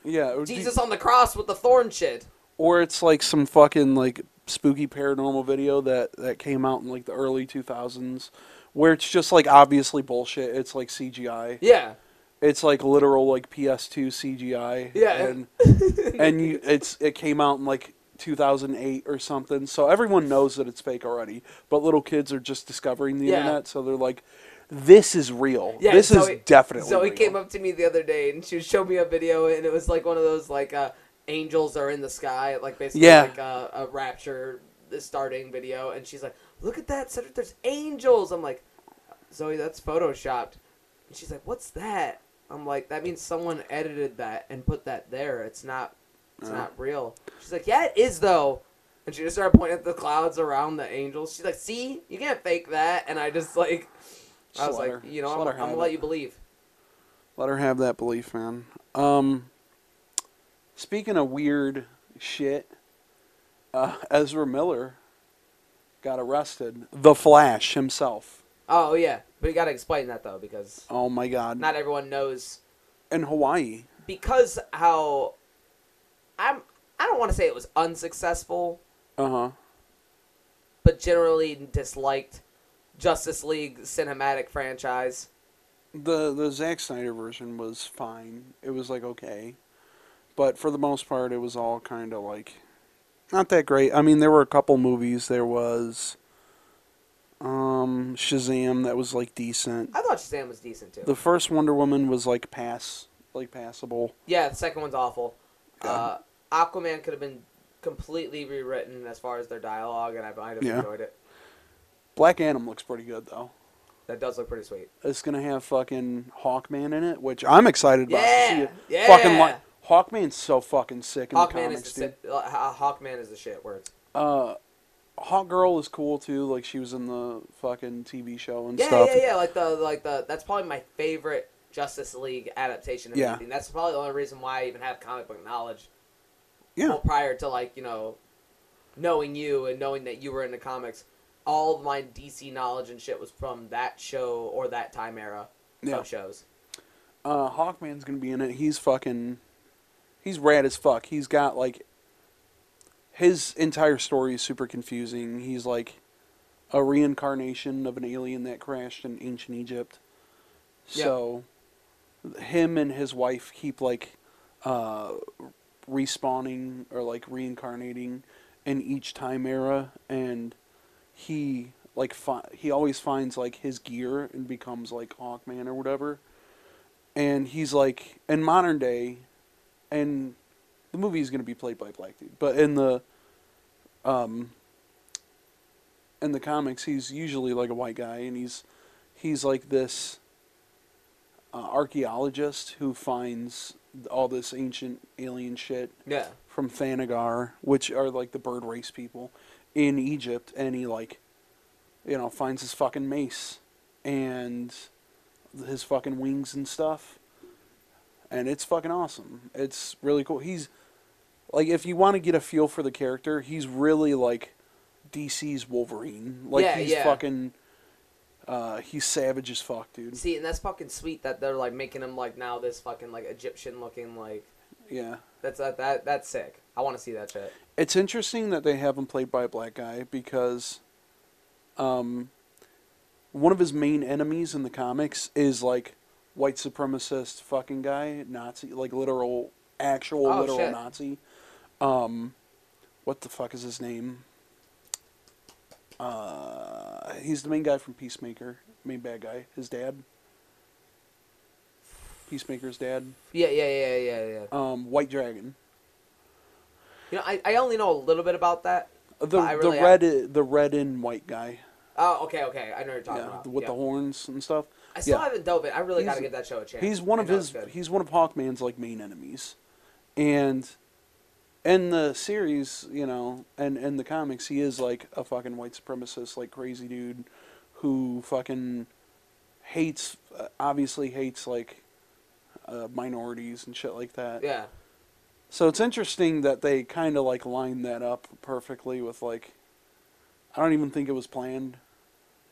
yeah, or, Jesus on the cross with the thorn shit. or it's like some fucking like spooky paranormal video that that came out in like the early 2000s where it's just like obviously bullshit. It's like CGI. Yeah, It's like literal like PS2 CGI. Yeah. And and you it's it came out in like 2008 or something. So everyone knows that it's fake already, but little kids are just discovering the Yeah. internet, so they're like this is real. Yeah, this Zoe- is definitely Zoe real. came up to me the other day and she showed me a video and it was like one of those like uh, angels are in the sky, like basically Yeah. like a, a rapture starting video, and she's like, "Look at that, Cedric! There's angels." I'm like, Zoe, that's photoshopped. And she's like, "What's that?" I'm like, "That means someone edited that and put that there. It's not, it's Uh. not real." She's like, "Yeah, it is though." And she just started pointing at the clouds around the angels. She's like, "See, you can't fake that." And I just like, I was like, her- you know, just I'm, I'm gonna have let you believe. Let her have that belief, man. Um, speaking of weird shit, uh, Ezra Miller got arrested. The Flash himself. Oh yeah, but you gotta explain that though because Oh my God! not everyone knows In Hawaii. because how I'm. I don't want to say it was unsuccessful, Uh huh. but generally disliked Justice League cinematic franchise. The the Zack Snyder version was fine. It was like okay, but for the most part, it was all kind of like not that great. I mean, there were a couple movies. There was um Shazam that was like decent. I thought Shazam was decent too. The first Wonder Woman was like pass, like passable. yeah, the second one's awful. Uh, Aquaman could have been completely rewritten as far as their dialogue, and I might have Yeah. enjoyed it. Black Adam looks pretty good though. That does look pretty sweet. It's gonna have fucking Hawkman in it, which I'm excited about. to see Yeah, yeah. Fucking li- Hawkman's so fucking sick in the Hawkman comics, is the dude. shit. uh, Hawkman is the shit. Words. Uh, Hawk Girl is cool too. Like she was in the fucking TV show and Yeah, stuff. yeah, yeah. Yeah. Like the like the that's probably my favorite Justice League adaptation of Yeah. anything. That's probably the only reason why I even have comic book knowledge. Yeah. Well, prior to like you know, knowing you and knowing that you were in the comics, all of my DC knowledge and shit was from that show or that time era Yeah. of shows. Uh, Hawkman's gonna be in it. He's fucking, he's rad as fuck. He's got like, his entire story is super confusing. He's like, a reincarnation of an alien that crashed in ancient Egypt. Yeah. So, him and his wife keep like, uh, respawning or like reincarnating in each time era, and he like fi- he always finds like his gear and becomes like Hawkman or whatever and he's like in modern day and the movie is going to be played by a black dude but in the um in the comics he's usually like a white guy and he's he's like this uh, archaeologist who finds all this ancient alien shit Yeah. from Thanagar, which are like the bird race people in Egypt, and he like you know, finds his fucking mace and his fucking wings and stuff. And it's fucking awesome. It's really cool. He's like if you want to get a feel for the character, he's really like DC's Wolverine. Like Yeah, he's yeah. fucking uh he's savage as fuck, dude. See, and that's fucking sweet that they're like making him like now this fucking like Egyptian looking like Yeah. that's that, that that's sick. I want to see that shit. It's interesting that they have him played by a black guy because um, one of his main enemies in the comics is like white supremacist fucking guy, Nazi, like literal, actual Oh, literal shit. Nazi. Um, what the fuck is his name? Uh, he's the main guy from Peacemaker, main bad guy. His dad. Peacemaker's dad. Yeah, yeah, yeah, yeah, yeah. Um, White Dragon. You know, I, I only know a little bit about that. The really the red the red and white guy. Oh, okay, okay. I know what you're talking Yeah, about. with Yeah. the horns and stuff. I still yeah. haven't dove in. I really got to give that show a chance. He's one of his he's one of Hawkman's like main enemies. And in the series, you know, and in the comics, he is like a fucking white supremacist, like crazy dude who fucking hates uh, obviously hates like uh, minorities and shit like that. Yeah. So it's interesting that they kind of like line that up perfectly with like I don't even think it was planned.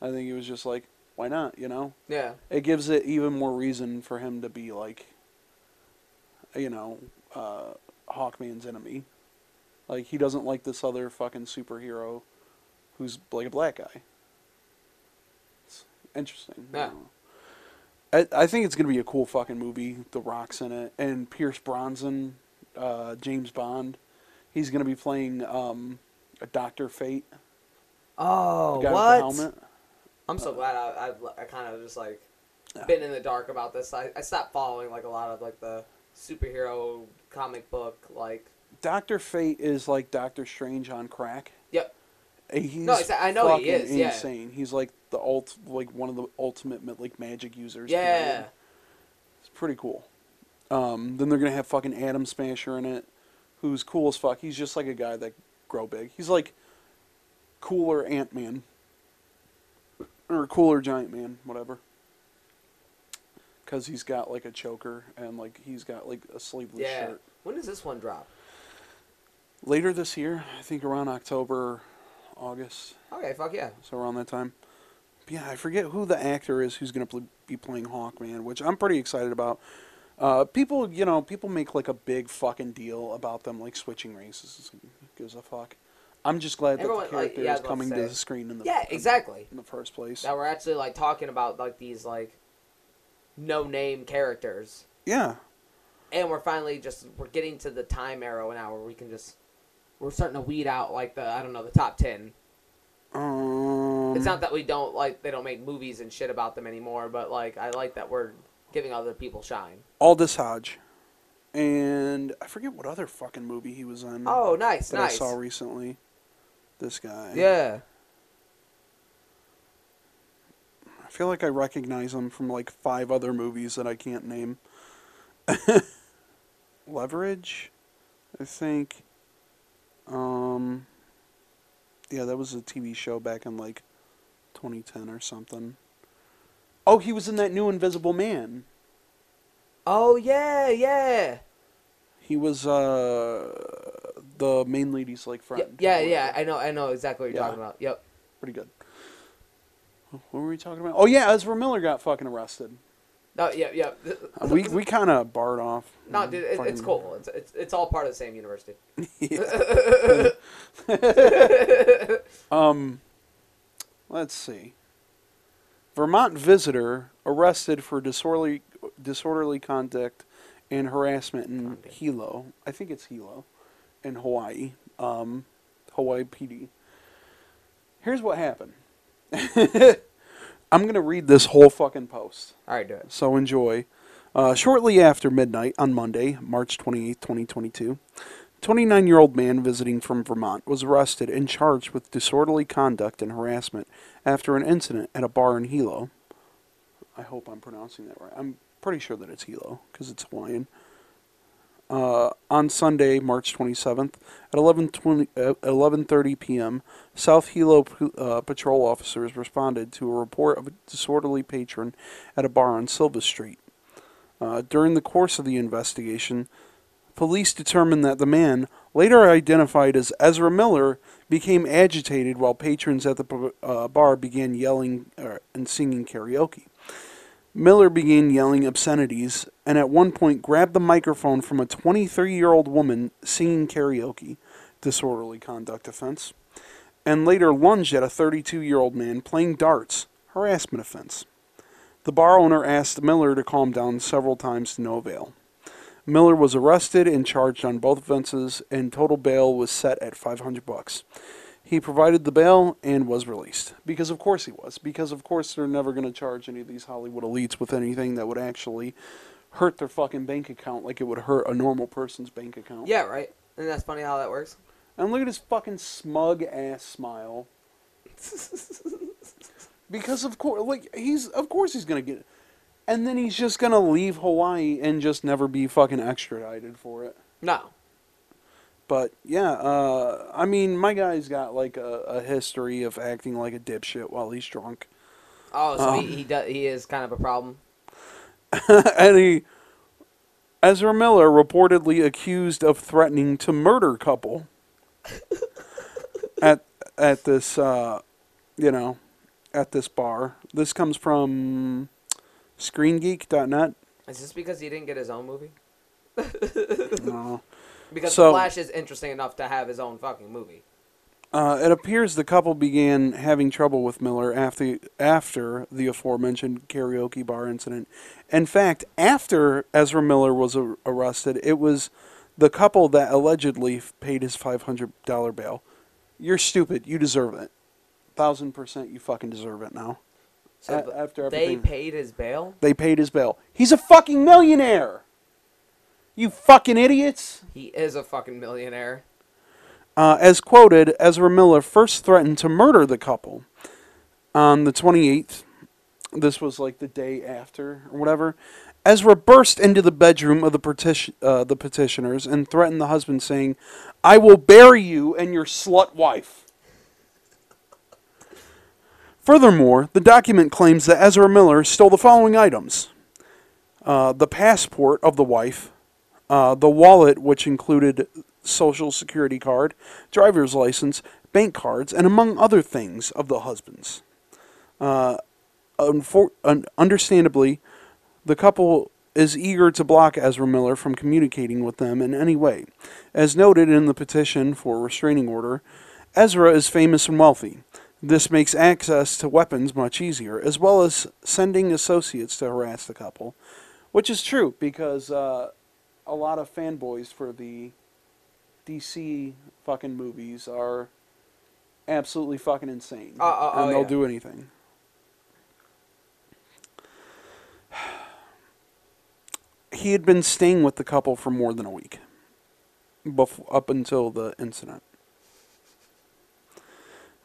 I think it was just like why not, you know? Yeah. it gives it even more reason for him to be like you know uh hawkman's enemy like he doesn't like this other fucking superhero who's like a black guy it's interesting I Yeah. know. I, I think it's gonna be a cool fucking movie the rock's in it and pierce brosnan uh james bond he's gonna be playing um a dr fate Oh, what? With the helmet I'm so glad I, I, I kind of just like Yeah. been in the dark about this. I, I stopped following like a lot of like the superhero comic book like. Dr. Fate is like Doctor Strange on crack. Yep. He's No, I know he is, yeah. insane. He's like the ult, like one of the ultimate like magic users. Yeah. period. It's pretty cool. Um, then they're gonna have fucking Atom Smasher in it, who's cool as fuck. He's just like a guy that grow big. He's like cooler Ant Man or cooler Giant Man, whatever. Because he's got like a choker and like he's got like a sleeveless Yeah. shirt. When does this one drop? Later this year, I think around October, August, Okay, fuck yeah. so around that time. But yeah, I forget who the actor is who's going to pl- be playing Hawkman, which I'm pretty excited about. Uh, people, you know, people make like a big fucking deal about them like switching races. Gives a fuck? I'm just glad Everyone, that the like, character yeah, is coming to to the screen in the Yeah, exactly. in the first place. That we're actually like talking about like these like no name characters, Yeah, and we're finally just we're getting to the time arrow now where we can just we're starting to weed out like the I don't know the top ten. um, It's not that we don't like they don't make movies and shit about them anymore, but like I like that we're giving other people shine. Aldis Hodge, and I forget what other fucking movie he was in. Oh, nice, that nice. I saw recently. This guy. Yeah. I feel like I recognize him from like five other movies that I can't name. Leverage, I think. Um, yeah, that was a TV show back in like 2010 or something. Oh, he was in that new Invisible Man. Oh yeah, yeah. He was uh the main lady's like Yeah, friend. yeah, or yeah. I know, I know exactly what you're Yeah. talking about. Yep. Pretty good. What were we talking about? Oh yeah, Ezra Miller got fucking arrested. No, yeah, yeah. Uh, we we kind of barred off. No, dude, it, it's Fucking- cool. It's, it's it's all part of the same university. Um, let's see. Vermont visitor arrested for disorderly disorderly conduct and harassment in Hilo. I think it's Hilo, in Hawaii. Um, Hawaii PD. Here's what happened. I'm gonna read this whole fucking post. All right, do it. So enjoy. Uh, shortly after midnight on Monday, March 28, 2022, 29 year old man visiting from Vermont was arrested and charged with disorderly conduct and harassment after an incident at a bar in Hilo. I hope I'm pronouncing that right. I'm pretty sure that it's Hilo because it's Hawaiian. Uh, on Sunday, March 27th at 11:20 uh, 11:30 p.m. South Hilo uh, patrol officers responded to a report of a disorderly patron at a bar on Silva Street. Uh, during the course of the investigation, police determined that the man, later identified as Ezra Miller, became agitated while patrons at the uh, bar began yelling uh, and singing karaoke. Miller began yelling obscenities and at one point grabbed the microphone from a 23 year old woman singing karaoke, disorderly conduct offense, and later lunged at a 32 year old man playing darts, harassment offense. The bar owner asked Miller to calm down several times to no avail. Miller was arrested and charged on both offenses, and total bail was set at 500 bucks. He provided the bail and was released. Because of course he was. Because of course they're never going to charge any of these Hollywood elites with anything that would actually hurt their fucking bank account like it would hurt a normal person's bank account. Yeah, right. And that's funny how that works. And look at his fucking smug ass smile. because of course, like he's of course he's gonna get, it. and then he's just gonna leave Hawaii and just never be fucking extradited for it. No. But yeah, uh, I mean, my guy's got like a, a, history of acting like a dipshit while he's drunk. Oh, so um, he he, does, he is kind of a problem. and he, Ezra Miller, reportedly accused of threatening to murder couple at at this, uh, you know, at this bar. This comes from ScreenGeek.net. Is this because he didn't get his own movie? no. Because so, Flash is interesting enough to have his own fucking movie. Uh, it appears the couple began having trouble with Miller after after the aforementioned karaoke bar incident. In fact, after Ezra Miller was a- arrested, it was the couple that allegedly paid his five hundred dollar bail. You're stupid. You deserve it. Thousand percent, you fucking deserve it now. So a- after everything, they paid his bail. They paid his bail. He's a fucking millionaire. You fucking idiots! He is a fucking millionaire. Uh, as quoted, Ezra Miller first threatened to murder the couple on the 28th. This was like the day after, or whatever. Ezra burst into the bedroom of the, petition, uh, the petitioners and threatened the husband, saying, I will bury you and your slut wife. Furthermore, the document claims that Ezra Miller stole the following items uh, the passport of the wife, uh, the wallet, which included social security card, driver's license, bank cards, and among other things of the husbands. Uh, unfor- un- understandably, the couple is eager to block Ezra Miller from communicating with them in any way. As noted in the petition for restraining order, Ezra is famous and wealthy. This makes access to weapons much easier, as well as sending associates to harass the couple, which is true because uh, a lot of fanboys for the DC fucking movies are absolutely fucking insane, uh, uh, and oh, they'll yeah. do anything. He had been staying with the couple for more than a week, bef- up until the incident.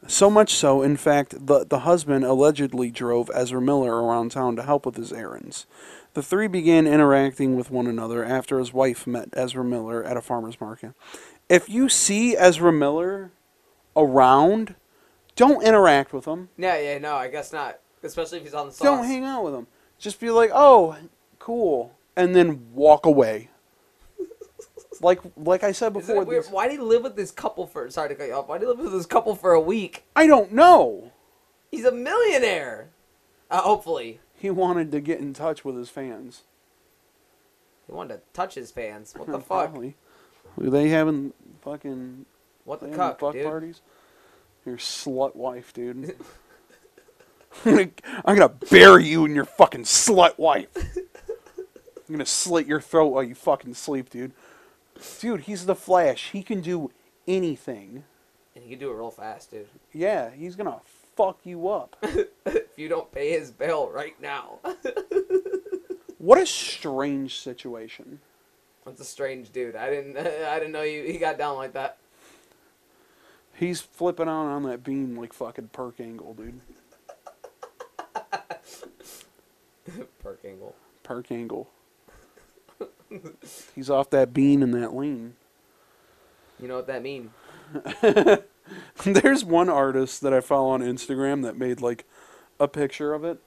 So much so, in fact, the, the husband allegedly drove Ezra Miller around town to help with his errands. The three began interacting with one another after his wife met Ezra Miller at a farmer's market. If you see Ezra Miller around, don't interact with him. Yeah, yeah, no, I guess not. Especially if he's on the sauce. Don't hang out with him. Just be like, oh, cool, and then walk away. like, like I said before, these... why did he live with this couple for? Sorry to cut you off. Why did he live with this couple for a week? I don't know. He's a millionaire. Uh, hopefully. He wanted to get in touch with his fans. He wanted to touch his fans. What the fuck? Probably. They having fucking what the cuck, fuck dude? parties? Your slut wife, dude. I'm gonna bury you and your fucking slut wife. I'm gonna slit your throat while you fucking sleep, dude. Dude, he's the Flash. He can do anything. And he can do it real fast, dude. Yeah, he's gonna fuck you up. if you don't pay his bill right now. what a strange situation. That's a strange dude. I didn't I didn't know you he got down like that. He's flipping out on that beam like fucking perk angle, dude. perk angle. Perk angle. He's off that bean and that lean. You know what that mean? There's one artist that I follow on Instagram that made like a picture of it,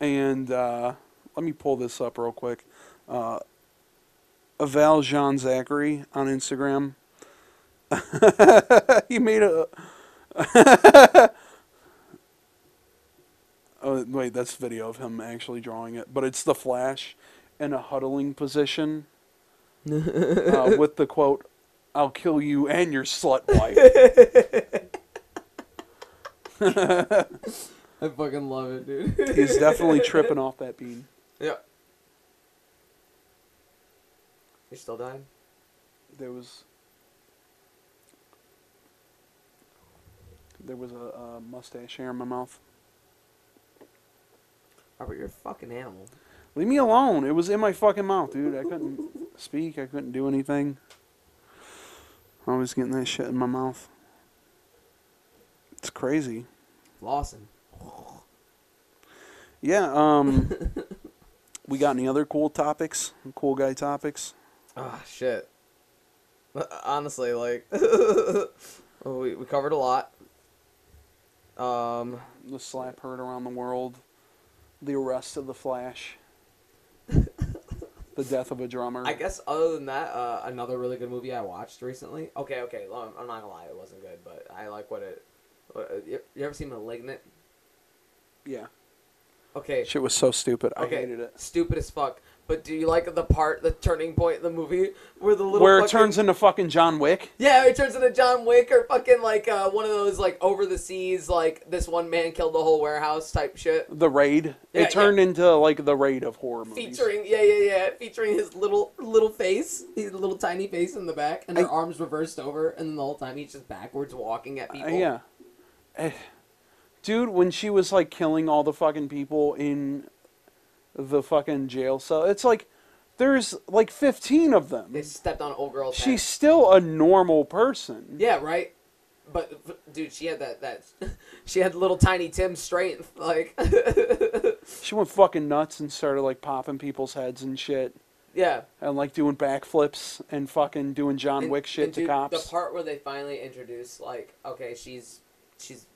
and uh, let me pull this up real quick. Uh, Aval Jean Zachary on Instagram. he made a. oh wait, that's video of him actually drawing it, but it's the Flash in a huddling position uh, with the quote, "I'll kill you and your slut wife." I fucking love it, dude. He's definitely tripping off that bean. Yeah. You're still dying? There was there was a, a mustache hair in my mouth. Robert, you're a fucking animal. Leave me alone. It was in my fucking mouth, dude. I couldn't speak. I couldn't do anything. I was getting that shit in my mouth. It's crazy. Lawson. Yeah. Um. we got any other cool topics? Cool guy topics? Ah, shit. Honestly, like, oh, we, we covered a lot. Um, The slap heard around the world. The arrest of the Flash. The death of a drummer. I guess other than that, uh, another really good movie I watched recently. Okay, okay, well, I'm not gonna lie, it wasn't good, but I like what it. What, you you ever seen *Malignant*? yeah. Okay, Shit was so stupid. I okay, hated it. stupid as fuck. But do you like the part, the turning point in the movie where the little Where it fucking- turns into fucking John Wick. Yeah, it turns into John Wick or fucking like uh, one of those like over the seas, like this one man killed the whole warehouse type shit. The raid. Yeah, it turned into like the raid of horror movies. Featuring yeah yeah yeah, featuring his little little face, his little tiny face in the back, and her I- arms reversed over, and then the whole time he's just backwards walking at Uh, people. yeah. Eh. Dude, when she was like killing all the fucking people in the fucking jail cell, it's like there's like 15 of them. They stepped on old girl's She's head. still a normal person. Yeah, right. But f- dude, she had that that she had little tiny Tim strength. Like, She went fucking nuts and started like popping people's heads and shit. yeah. And like doing backflips and fucking doing John And- Wick shit to dude, cops. The part where they finally introduce, like, okay, she's she's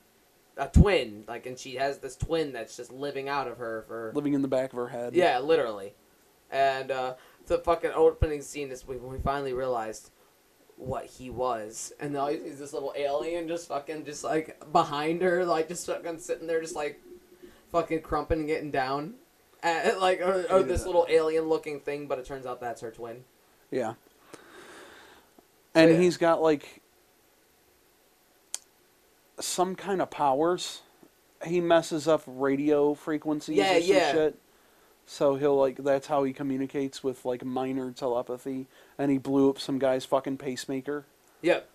a twin, like, and she has this twin that's just living out of her for living in the back of her head. yeah, literally. And uh, the fucking opening scene is when we finally realized what he was, and now he's this little alien just fucking just like behind her, like just fucking sitting there, just like fucking crumping and getting down. And, like or, or this little alien looking thing, but it turns out that's her twin. Yeah. And yeah. he's got like some kind of powers. He messes up radio frequencies Yeah, or some yeah. shit. So he'll like that's how he communicates with like minor telepathy and he blew up some guy's fucking pacemaker. Yep.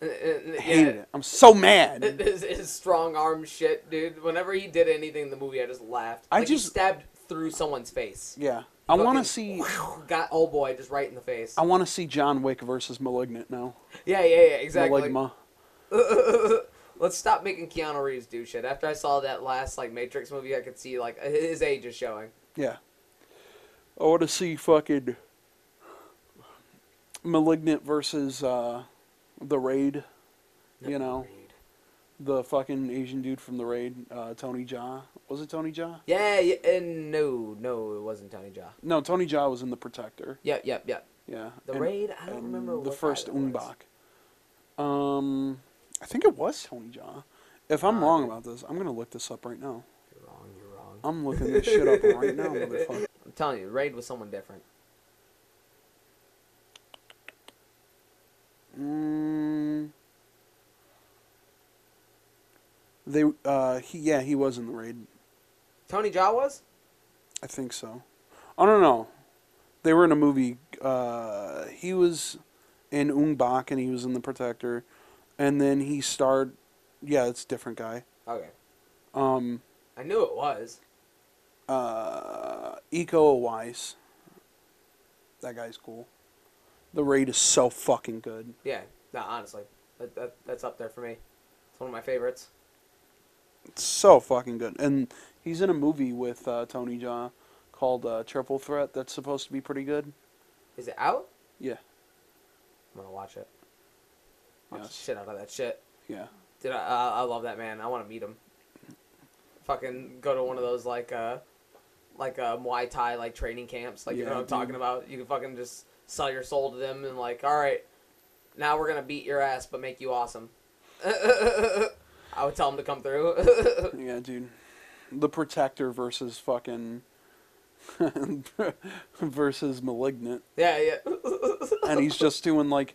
And- and- and- Hated it. I'm so mad. His, his strong arm shit, dude. Whenever he did anything in the movie, I just laughed. I Like, he just- stabbed through someone's face. yeah. I want to see Got old boy just right in the face. I want to see John Wick versus Malignant now. Yeah, yeah, yeah, exactly. Maligma. Let's stop making Keanu Reeves do shit. After I saw that last like Matrix movie, I could see like his age is showing. Yeah. I want to see fucking Malignant versus uh, the Raid. You know, the fucking Asian dude from the Raid, uh, Tony Jaa. Was it Tony Jaa? Yeah, yeah, and no, no, it wasn't Tony Jaa. No, Tony Jaa was in The Protector. Yep, yep, yep. Yeah. The and- raid. I don't remember the first. Ong-Bak. Um, I think it was Tony Jaa. If I'm wrong about this, I'm gonna look this up right now. You're wrong. You're wrong. I'm looking this shit up right now, motherfucker. I'm telling you, Raid was someone different. Mm, they, uh, he, yeah, he was in the raid. Tony Jaa was. I think so. I don't know. They were in a movie. Uh, he was in Ong-Bak and he was in The Protector, and then he starred. Yeah, it's a different guy. Okay, Um, I knew it was. uh, Iko Uwais. That guy's cool. The raid is so fucking good. Yeah, no, honestly, that, that that's up there for me. It's one of my favorites. It's so fucking good. And he's in a movie with uh, Tony Jaa called uh, Triple Threat. That's supposed to be pretty good. Is it out? Yeah. I'm gonna watch it. Watch the shit out of that shit. Yeah. Dude, I, I, I love that man. I want to meet him. Fucking go to one of those like uh, like uh, Muay Thai like training camps. Like you know what I'm talking about. You can fucking just sell your soul to them and like, all right, now we're gonna beat your ass but make you awesome. I would tell him to come through. Yeah, dude. The Protector versus fucking versus Malignant, yeah, yeah. and he's just doing like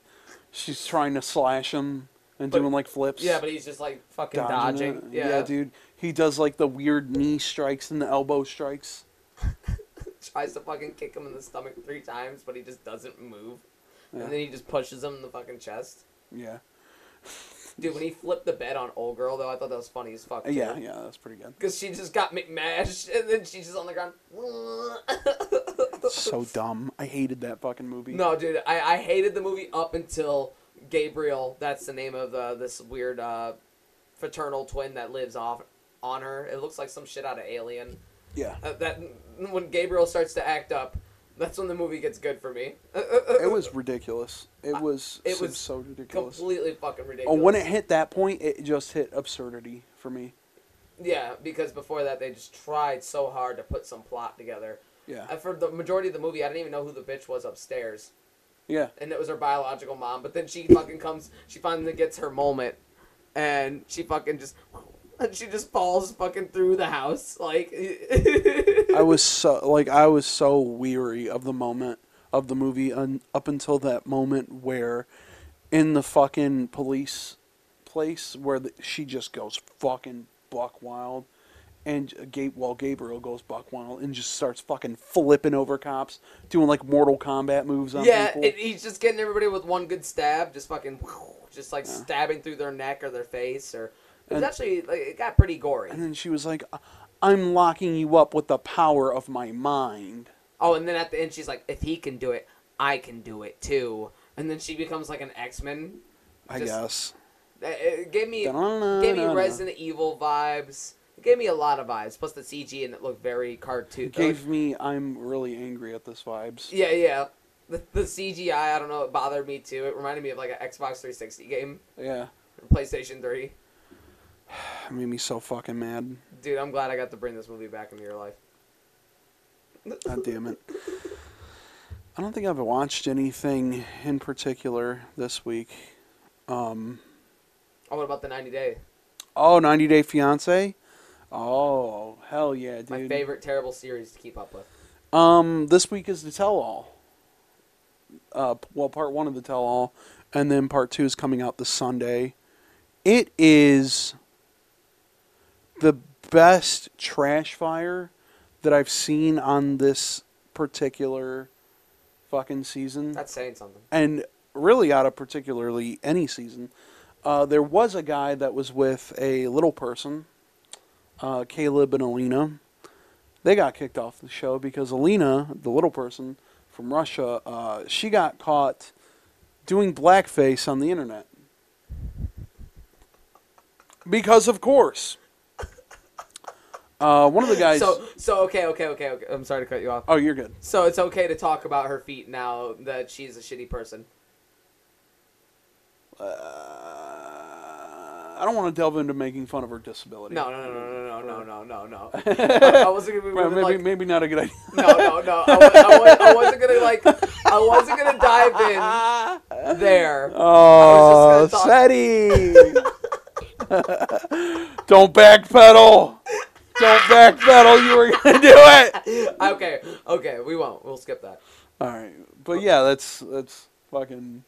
she's trying to slash him and But- doing like flips. yeah, but he's just like fucking dodging dodging. it. Yeah. dude. He does like the weird knee strikes and the elbow strikes. Tries to fucking kick him in the stomach three times, but he just doesn't move. Yeah. And then he just pushes him in the fucking chest. Yeah. Dude, when he flipped the bed on old girl, though, I thought that was funny as fuck. Too. Yeah, yeah, that's pretty good. Because she just got McMashed, and then she's just on the ground. so dumb. I hated that fucking movie. no, dude, I, I hated the movie up until Gabriel. That's the name of the this weird uh, fraternal twin that lives off on her. It looks like some shit out of Alien. Yeah. Uh, that when Gabriel starts to act up, that's when the movie gets good for me. It was ridiculous. It was It was so ridiculous. completely fucking Oh, ridiculous. when it hit that point, it just hit absurdity for me. yeah, because before that they just tried so hard to put some plot together. Yeah. And for the majority of the movie, I didn't even know who the bitch was upstairs. Yeah. and it was her biological mom. But then she fucking comes, she finally gets her moment, and she fucking just, and she just falls fucking through the house. Like, I was so like I was so weary of the moment of the movie un, up until that moment where in the fucking police place where the, she just goes fucking buck wild and Gabe while Gabriel goes buck wild and just starts fucking flipping over cops doing like Mortal Kombat moves on yeah, people. and he's just getting everybody with one good stab, just fucking, just like Yeah. stabbing through their neck or their face, or it was And- actually like it got pretty gory. and then she was like I'm locking you up with the power of my mind. Oh, and then at the end she's like, if he can do it, I can do it too. And then she becomes like an X Men. I guess. It gave me gave me Resident Evil vibes. Gave me a lot of vibes. Plus the CG and it looked very cartoon. It gave me I'm really angry at this vibes. yeah, yeah. The, the CGI, I don't know, it bothered me too. It reminded me of like an Xbox 360 game, Yeah. or PlayStation 3. It made me so fucking mad. Dude, I'm glad I got to bring this movie back into your life. God damn it. I don't think I've watched anything in particular this week. Um, Oh, what about the 90 Day? oh, 90 Day Fiance. Oh, hell yeah, dude. My favorite terrible series to keep up with. Um, this week is the tell all. Uh, well, part one of the tell all, and then part two is coming out this Sunday. It is the best trash fire that I've seen on this particular fucking season, That's saying something. and really out of particularly any season. Uh, there was a guy that was with a little person, uh, Caleb and Alina. They got kicked off the show because Alina, the little person from Russia, uh, she got caught doing blackface on the internet. Because of course. Uh, one of the guys. So, so okay, okay, okay, okay. I'm sorry to cut you off. oh, you're good. So it's okay to talk about her feet now that she's a shitty person. Uh, I don't want to delve into making fun of her disability. No, no, no, no, no, no, no, no, no. I, I wasn't gonna be Well, maybe, like maybe not a good idea. no, no, no. I, wa- I, wa- I wasn't gonna like. I wasn't gonna dive in there. Oh, Seti! Don't backpedal! Don't backpedal! You were gonna do it. Okay, okay, we won't. We'll skip that. All right, but yeah, that's that's fucking.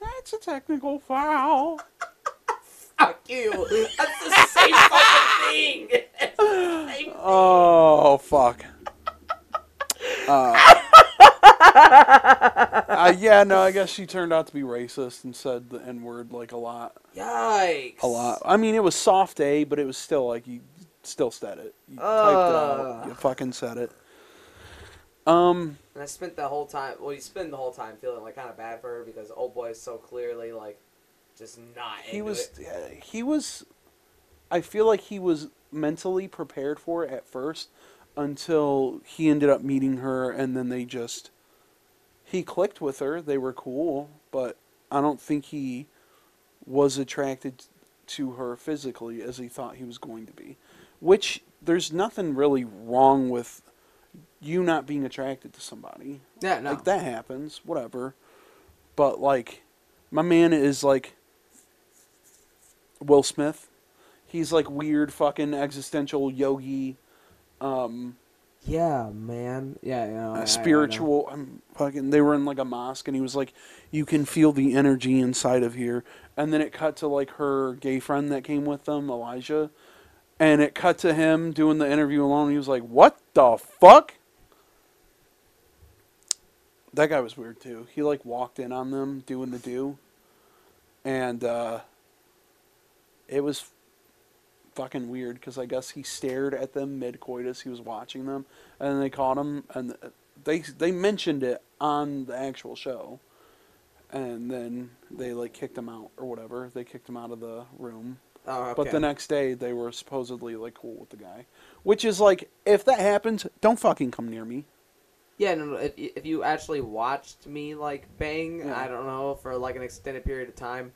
That's a technical foul. Fuck you. That's the same fucking thing. It's the thing. Oh fuck. Uh, uh, yeah, no, I guess she turned out to be racist and said the N word like a lot. Yikes. A lot. I mean, it was soft A, but it was still like you still said it. You typed it out. You fucking said it. Um, And I spent the whole time. Well, you spend the whole time feeling like kind of bad for her because old boy is so clearly like just not. he was. it. He was. I feel like he was mentally prepared for it at first, until he ended up meeting her, and then they just he clicked with her. They were cool, but I don't think he was attracted to her physically as he thought he was going to be. Which there's nothing really wrong with you not being attracted to somebody. Yeah, no. Like that happens, whatever. But like my man is like Will Smith. He's like weird fucking existential yogi um Yeah, man. Yeah, you know, I- I- spiritual um, fucking they were in like a mosque and he was like you can feel the energy inside of here. And then it cut to like her gay friend that came with them elijah and it cut to him doing the interview alone. He was like what the fuck? That guy was weird too. He like walked in on them doing the do and uh it was fucking weird because I guess he stared at them mid coitus. He was watching them, and then they caught him, and uh, they they mentioned it on the actual show, and then they like kicked him out or whatever. They kicked him out of the room. Oh, okay. But the next day they were supposedly like cool with the guy, which is like if that happens, don't fucking come near me. Yeah, no, no. If if you actually watched me like bang, Yeah. I don't know for like an extended period of time,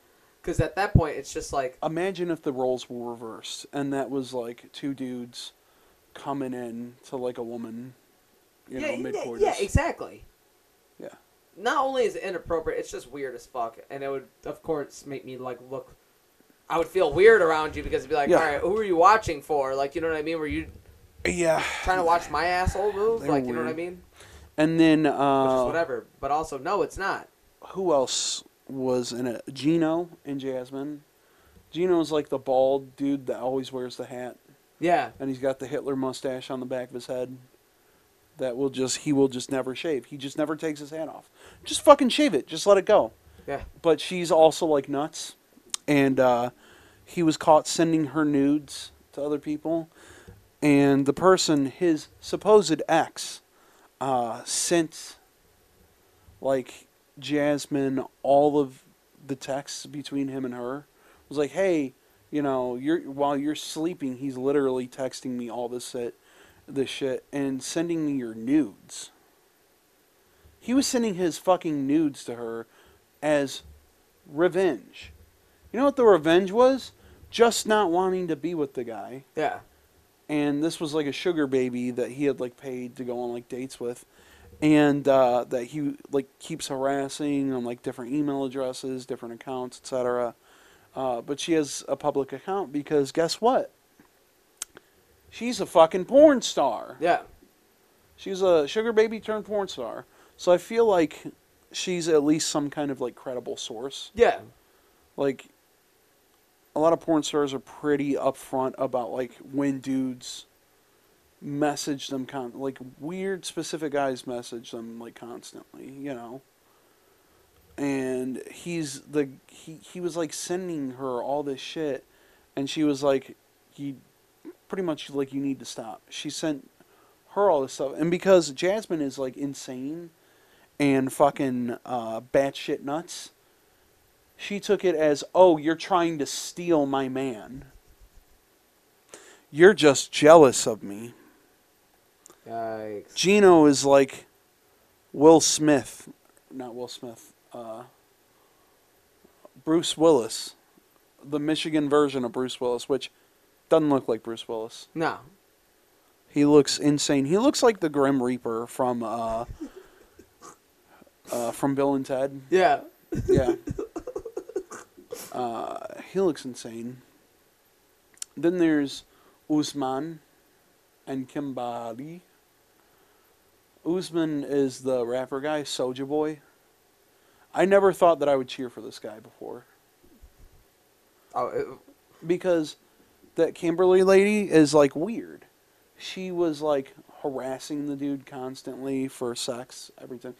because at that point it's just like Imagine if the roles were reversed, and that was like two dudes coming in to like a woman, you yeah, know, mid yeah, coitus. yeah, exactly. Yeah. Not only is it inappropriate, it's just weird as fuck, and it would of course make me like look. I would feel weird around you because it'd be like, Yeah. all right, who are you watching for? Like, you know what I mean? Were you Yeah. trying to watch my asshole move? They're Like, you know what I weird. mean? And then Which is uh, whatever. But also, no, it's not. who else was in a Gino and Jasmine. Gino's like the bald dude that always wears the hat, Yeah. and he's got the Hitler mustache on the back of his head. That will just he will just never shave. He just never takes his hat off. Just fucking shave it. Just let it go. Yeah. But she's also like nuts, and uh, he was caught sending her nudes to other people, and the person, his supposed ex, uh, sent like Jasmine all of the texts between him and her. It was like, hey, you know, you're while you're sleeping, he's literally texting me all this shit, this shit, and sending me your nudes. He was sending his fucking nudes to her as revenge. You know what the revenge was? Just not wanting to be with the guy Yeah. and this was like a sugar baby that he had like paid to go on like dates with and uh, that he like keeps harassing on like different email addresses different accounts etc uh, but she has a public account because guess what? She's a fucking porn star. Yeah. she's a sugar baby turned porn star. So i feel like she's at least some kind of like credible source. Yeah. like a lot of porn stars are pretty upfront about like when dudes message them con like weird specific guys message them like constantly you know and he's the he, he was like sending her all this shit and she was like you pretty much like you need to stop she sent her all this stuff and because jasmine is like insane and fucking uh batshit nuts she took it as, oh, you're trying to steal my man. You're just jealous of me. Yikes. Gino is like Will Smith, not Will Smith, uh, Bruce Willis, the Michigan version of Bruce Willis, which doesn't look like Bruce Willis. No. He looks insane. He looks like the Grim Reaper from uh, uh, from Bill and Ted. Yeah. Yeah. uh, he looks insane. Then there's Usman and Kimberly. Usman is the rapper guy, Soja Boy. I never thought that I would cheer for this guy before Oh, it, because that Kimberly lady is like weird. She was like harassing the dude constantly for sex every time.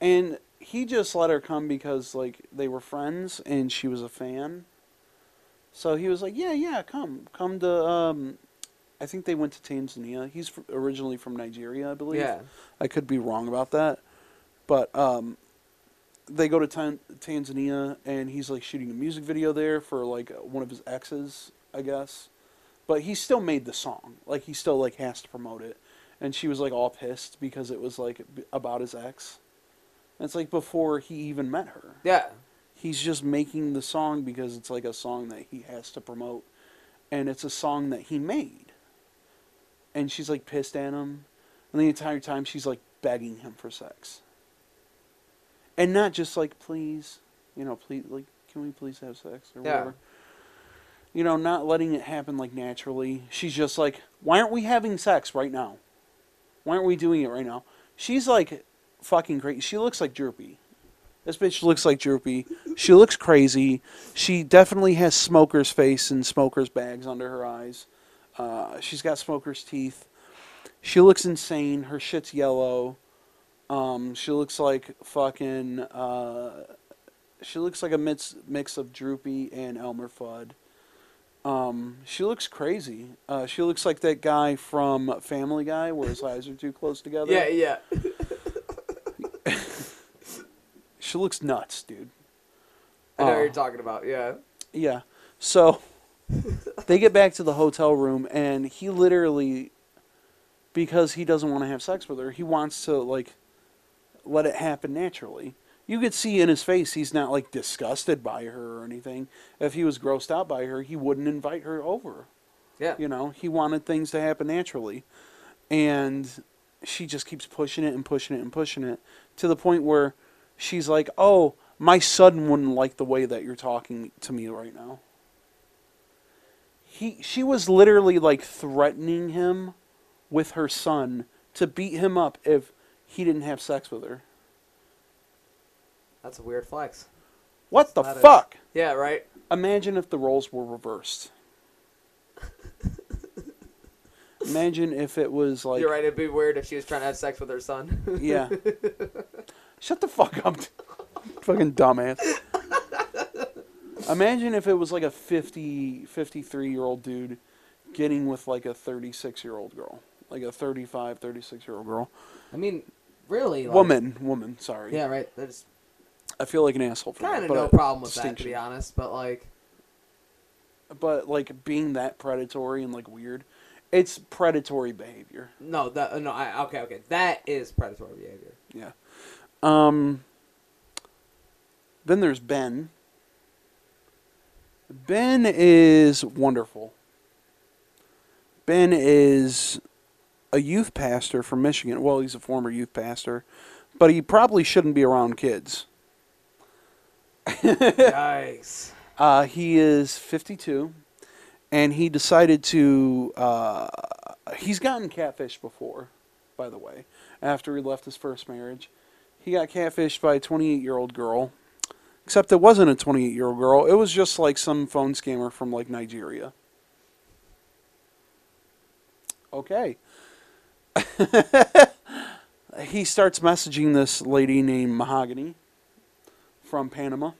And he just let her come because like they were friends and she was a fan. So he was like, "Yeah, yeah, come. Come to um I think they went to Tanzania. He's fr- originally from Nigeria, I believe. yeah. I could be wrong about that, but um, they go to Tan- Tanzania and he's like shooting a music video there for like one of his exes, I guess. But he still made the song. Like he still like has to promote it, and she was like all pissed because it was like b- about his ex. And it's like before he even met her. Yeah. He's just making the song because it's like a song that he has to promote, and it's a song that he made. And she's like pissed at him, and the entire time she's like begging him for sex. And not just like please, you know, please like can we please have sex or Yeah. whatever. You know, not letting it happen like naturally. She's just like, why aren't we having sex right now? Why aren't we doing it right now? She's like fucking crazy. She looks like Droopy. This bitch looks like Droopy. She looks crazy. She definitely has smoker's face and smoker's bags under her eyes. Uh, she's got smoker's teeth. She looks insane. Her shit's yellow. Um, she looks like fucking. Uh, she looks like a mix mix of Droopy and Elmer Fudd. Um, she looks crazy. Uh, she looks like that guy from Family Guy, where his eyes are too close together. Yeah, yeah. She looks nuts, dude. I know Uh, what you're talking about. Yeah. Yeah. So they get back to the hotel room, and he literally, because he doesn't want to have sex with her, he wants to like let it happen naturally. You could see in his face he's not like disgusted by her or anything. If he was grossed out by her, he wouldn't invite her over. Yeah. You know, he wanted things to happen naturally. And she just keeps pushing it and pushing it and pushing it to the point where she's like, "Oh, my son wouldn't like the way that you're talking to me right now." He she was literally like threatening him with her son to beat him up if he didn't have sex with her. That's a weird flex. What the That is- fuck? Yeah, right. Imagine if the roles were reversed. Imagine if it was like You're right. It'd be weird if she was trying to have sex with her son. Yeah. Shut the fuck up. Fucking dumbass. Imagine if it was like a 50, 53 year old dude getting with like a 36 year old girl. Like a 35, 36 year old girl. I mean, really. Like, Woman. Woman, sorry. Yeah, right. There's I feel like an asshole for kind of no problem with that, to be honest. But like, But like being that predatory and like weird, it's predatory behavior. no, that no. I, okay, okay. That is predatory behavior. Yeah. Um. Then there's Ben. Ben is wonderful. Ben is a youth pastor from Michigan. Well, he's a former youth pastor, but he probably shouldn't be around kids. Nice. Uh, he is 52, and he decided to. Uh, he's gotten catfished before, by the way, after he left his first marriage. He got catfished by a 28 year old girl, except it wasn't a 28 year old girl. It was just like some phone scammer from like Nigeria. Okay. he starts messaging this lady named Mahogany from Panama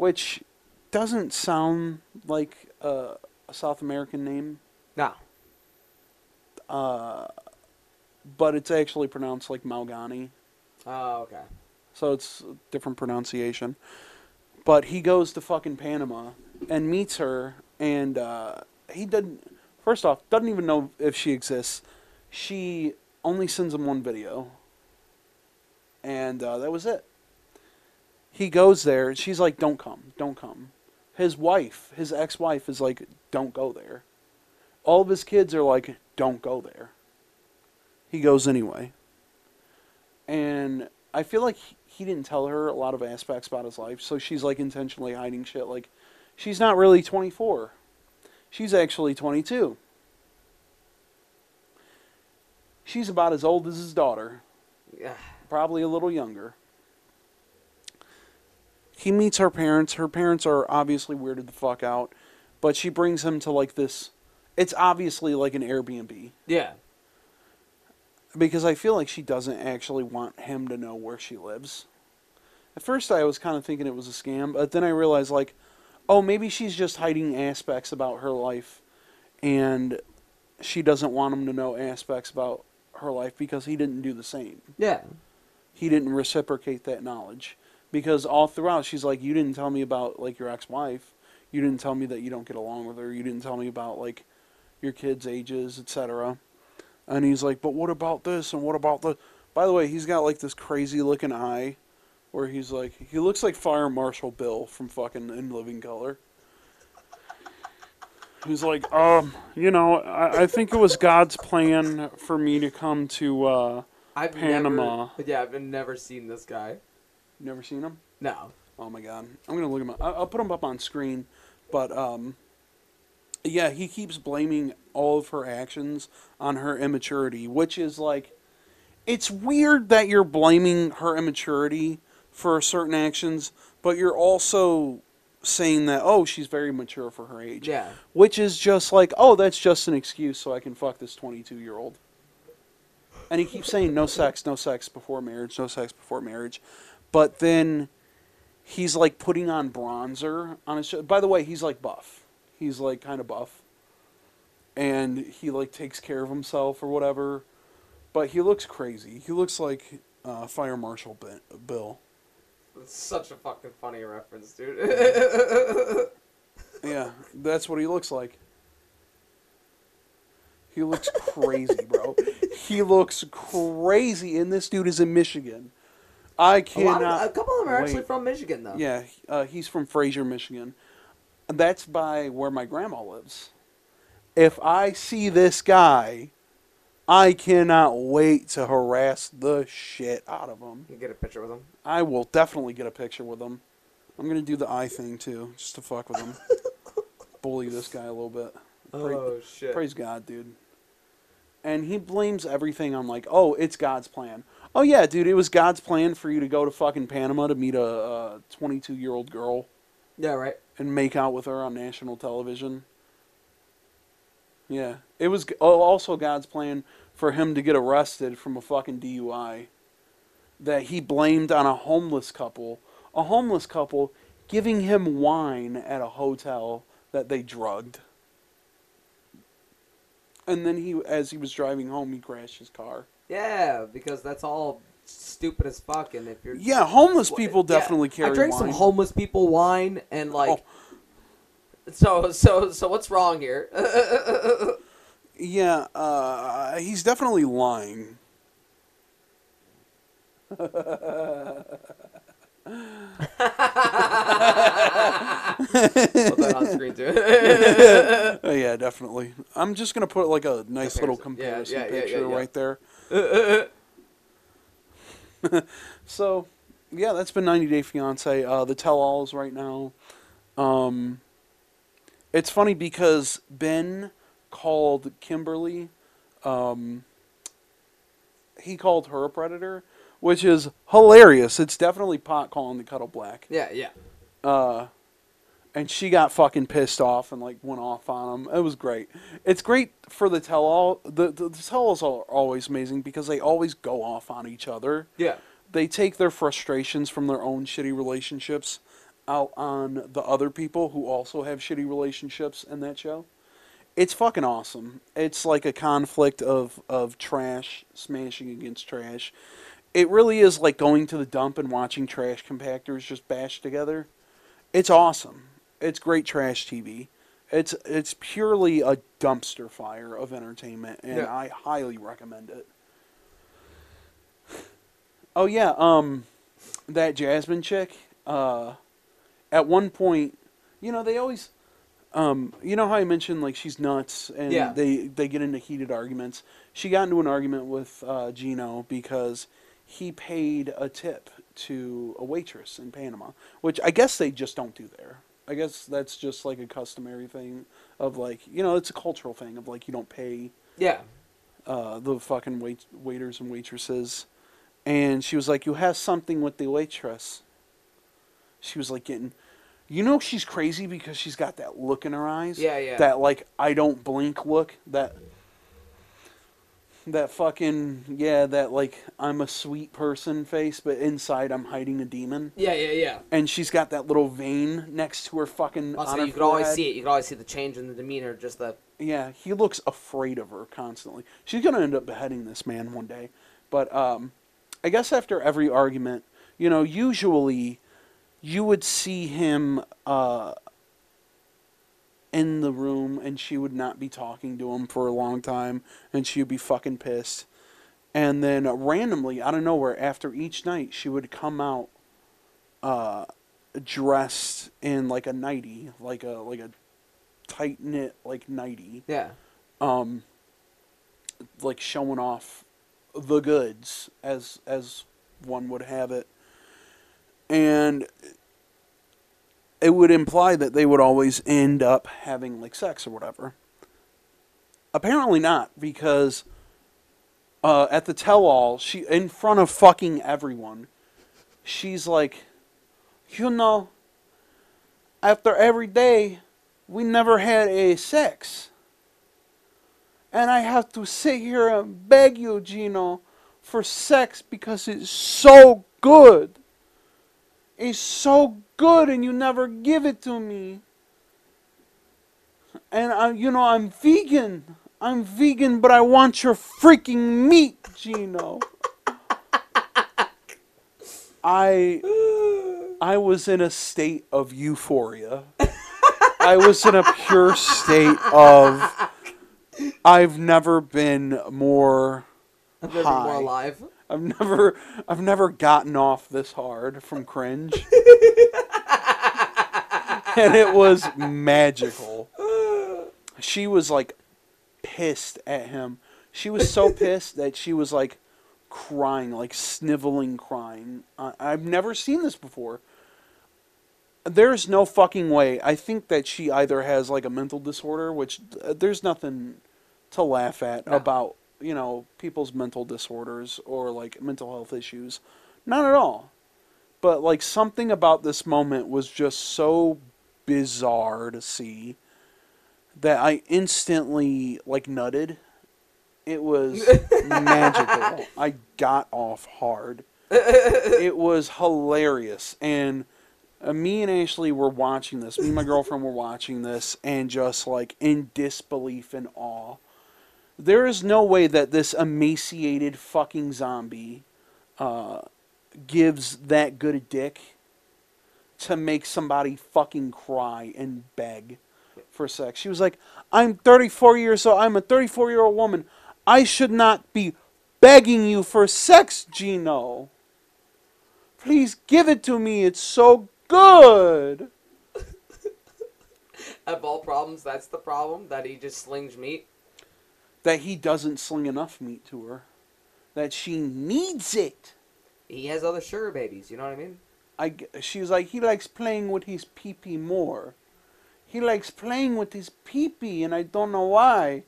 which doesn't sound like a, a South American name, No. uh, but it's actually pronounced like Malgani, Oh, okay. So it's a different pronunciation. But he goes to fucking Panama and meets her, and uh, he doesn't. First off, doesn't even know if she exists. She only sends him one video, and uh, that was it. He goes there, she's like, "Don't come, don't come." His wife, his ex-wife, is like, "Don't go there." All of his kids are like, "Don't go there." He goes anyway, and I feel like he- didn't tell her a lot of aspects about his life, so she's like intentionally hiding shit. Like, she's not really 24. She's actually 22. She's about as old as his daughter, Yeah. probably a little younger. He meets her parents. Her parents are obviously weirded the fuck out, but she brings him to like this. It's obviously like an Airbnb Yeah. Because I feel like she doesn't actually want him to know where she lives. At first, I was kind of thinking it was a scam, but then I realized, like, oh, maybe she's just hiding aspects about her life, and she doesn't want him to know aspects about her life because he didn't do the same. Yeah. He didn't reciprocate that knowledge because all throughout she's like, you didn't tell me about like your ex-wife, you didn't tell me that you don't get along with her, you didn't tell me about like your kids' ages, etc. And he's like, but what about this and what about the? By the way, he's got like this crazy looking eye, where he's like, he looks like Fire Marshal Bill from fucking In Living Color. He's like, um, you know, I, I think it was God's plan for me to come to. uh I've Panama. Never, yeah, I've never seen this guy. Never seen him. No. Oh my god, I'm gonna look him up. I- I'll put him up on screen, but um, yeah, he keeps blaming all of her actions on her immaturity, which is like, it's weird that you're blaming her immaturity for certain actions, but you're also saying that oh she's very mature for her age, Yeah. which is just like oh that's just an excuse so I can fuck this 22 year old. And he keeps saying no sex, no sex before marriage, no sex before marriage, but then he's like putting on bronzer on his. Show. By the way, he's like buff. He's like kind of buff, and he like takes care of himself or whatever. But he looks crazy. He looks like uh, Fire Marshal Bi- Bill. That's such a fucking funny reference, dude. Yeah, that's what he looks like. He looks crazy, bro. He looks crazy, and this dude is in Michigan. I cannot. of, a couple of them are actually from Michigan, though. Yeah, uh, he's from Fraser, Michigan. That's by where my grandma lives. If I see this guy, I cannot wait to harass the shit out of him. You get a picture with him. I will definitely get a picture with him. I'm gonna do the eye thing too, just to fuck with him. Bully this guy a little bit. Pray- Oh shit. Praise God, dude. And he blames everything on like, oh, it's God's plan. Oh yeah, dude, it was God's plan for you to go to fucking Panama to meet a, a 22 year old girl Yeah, right. And make out with her on national television. Yeah, it was oh, also God's plan for him to get arrested from a fucking DUI that he blamed on a homeless couple, a homeless couple giving him wine at a hotel that they drugged. And then he, as he was driving home, he crashed his car. Yeah, because that's all stupid as fuck. And if you're Yeah, homeless people yeah, definitely carry I drank some homeless people wine and like. Oh. So so so what's wrong here? Yeah, uh, he's definitely lying. Put on screen. Uh, yeah, definitely. I'm just gonna put like a nice little Comparison. Yeah, yeah, picture yeah, yeah. right there. so, yeah, that's been 90 Day Fiance. Uh, the tell-alls right now. Um, it's funny because Ben called Kimberly. Um, he called her a predator, which is hilarious. It's definitely pot calling the kettle black. yeah, yeah. Uh, and she got fucking pissed off and like went off on him. It was great. It's great for the tell all. The, the, the tell alls are always amazing because they always go off on each other. Yeah. They take their frustrations from their own shitty relationships out on the other people who also have shitty relationships in that show. It's fucking awesome. It's like a conflict of, of trash smashing against trash. It really is like going to the dump and watching trash compactors just bash together. It's awesome. It's great trash TV. It's it's purely a dumpster fire of entertainment, and Yeah. I highly recommend it. Oh yeah, um, that Jasmine chick. Uh, at one point, you know they always, um, you know how I mentioned like she's nuts, and Yeah. they they get into heated arguments. She got into an argument with uh, Gino because he paid a tip to a waitress in Panama, which I guess they just don't do there. I guess that's just like a customary thing of like you know it's a cultural thing of like you don't pay Yeah. uh, the fucking wait- waiters and waitresses. And she was like, You have something with the waitress. She was like, getting. You know, she's crazy because she's got that look in her eyes. Yeah, yeah. That, like, I don't blink look. That. That fucking. Yeah, that, like, I'm a sweet person face, but inside I'm hiding a demon. Yeah, yeah, yeah. And she's got that little vein next to her fucking. Also, on her you could always forehead. see it. You could always see the change in the demeanor. Just the Yeah, he looks afraid of her constantly. She's gonna end up beheading this man one day. But um, I guess after every argument, you know, usually you would see him uh, in the room and she would not be talking to him for a long time and she would be fucking pissed. And then randomly, out of nowhere, after each night, she would come out uh, dressed in like a nightie, like a like a tight knit like nightie, Yeah. um, like showing off the goods as as one would have it, and it would imply that they would always end up having like sex or whatever. Apparently not, because uh, at the tell-all, she in front of fucking everyone, she's like, you know, after every day, we never had a sex. And I have to sit here and beg you, Gino, for sex because it's so good. It's so good and you never give it to me. And I, you know, I'm vegan. I'm vegan, but I want your freaking meat, Gino. I I was in a state of euphoria. I was in a pure state of I've never been more I've never been more alive. I've never I've never gotten off this hard from cringe. and it was magical. She was like pissed at him. She was so pissed that she was like crying, like sniveling crying. I, I've never seen this before. There's no fucking way. I think that she either has like a mental disorder, which uh, there's nothing to laugh at No. about, you know, people's mental disorders or like mental health issues. Not at all. But like something about this moment was just so bizarre to see that I instantly like nutted. It was magical. I got off hard. It was hilarious and uh, me and Ashley were watching this. Me and my girlfriend were watching this and just like in disbelief and awe. There is no way that this emaciated fucking zombie uh, gives that good a dick to make somebody fucking cry and beg for sex. She was like, I'm 34 years old. I'm a 34 year old woman. I should not be begging you for sex, Gino. Please give it to me. It's so good. Of all problems, that's the problem that he just slings meat. That he doesn't sling enough meat to her. That she needs it. He has other sugar babies. You know what I mean? I, g- she was like, he likes playing with his pee-pee more. He likes playing with his pee-pee, and I don't know why.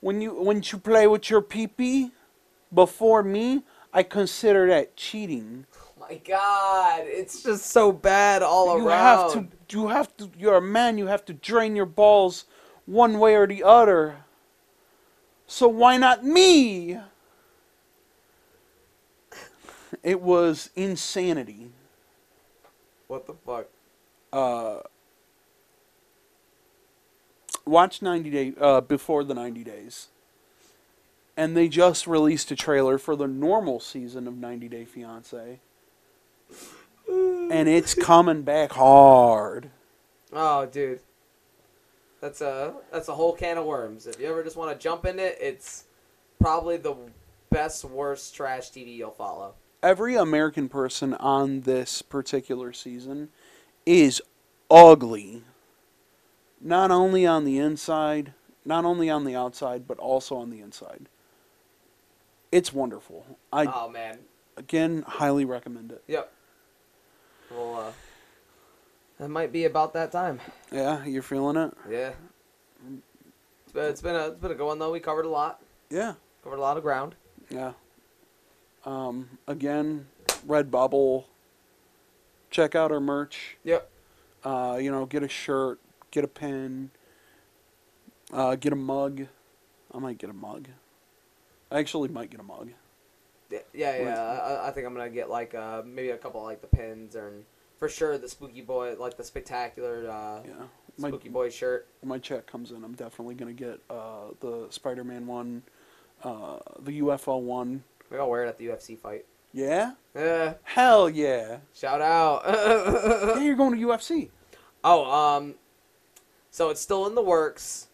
When you when you play with your pee-pee before me, I consider that cheating. Oh my God, it's just so bad all you around. have to you have to you're a man, you have to drain your balls one way or the other. So why not me? It was insanity. What the fuck? uh, watch 90 day uh, before the 90 days and they just released a trailer for the normal season of 90 day fiance and it's coming back hard Oh, dude, that's a that's a whole can of worms. If you ever just want to jump in it, it's probably the best worst trash TV you'll follow. Every american person on this particular season is ugly not only on the inside not only on the outside but also on the inside it's wonderful i oh man, again highly recommend it yep. Well, uh, that might be about that time. Yeah, you're feeling it? Yeah. It's been, it's been a it's been a good one though. We covered a lot. Yeah, Covered a lot of ground. yeah. Um, again, Redbubble. Check out our merch. Yep. Uh, you know, get a shirt, get a pen, uh, get a mug. I might get a mug. I actually might get a mug. Yeah, yeah. yeah. I, I think I'm gonna get like uh, maybe a couple like the pins and for sure the spooky boy like the spectacular uh, Yeah. My, spooky boy shirt. my check comes in, I'm definitely gonna get uh, the Spider-Man one, uh, the UFO one. Maybe I'll wear it at the UFC fight. Yeah. Yeah. Hell yeah. Shout out. yeah, you're going to UFC. oh, um, So it's still in the works.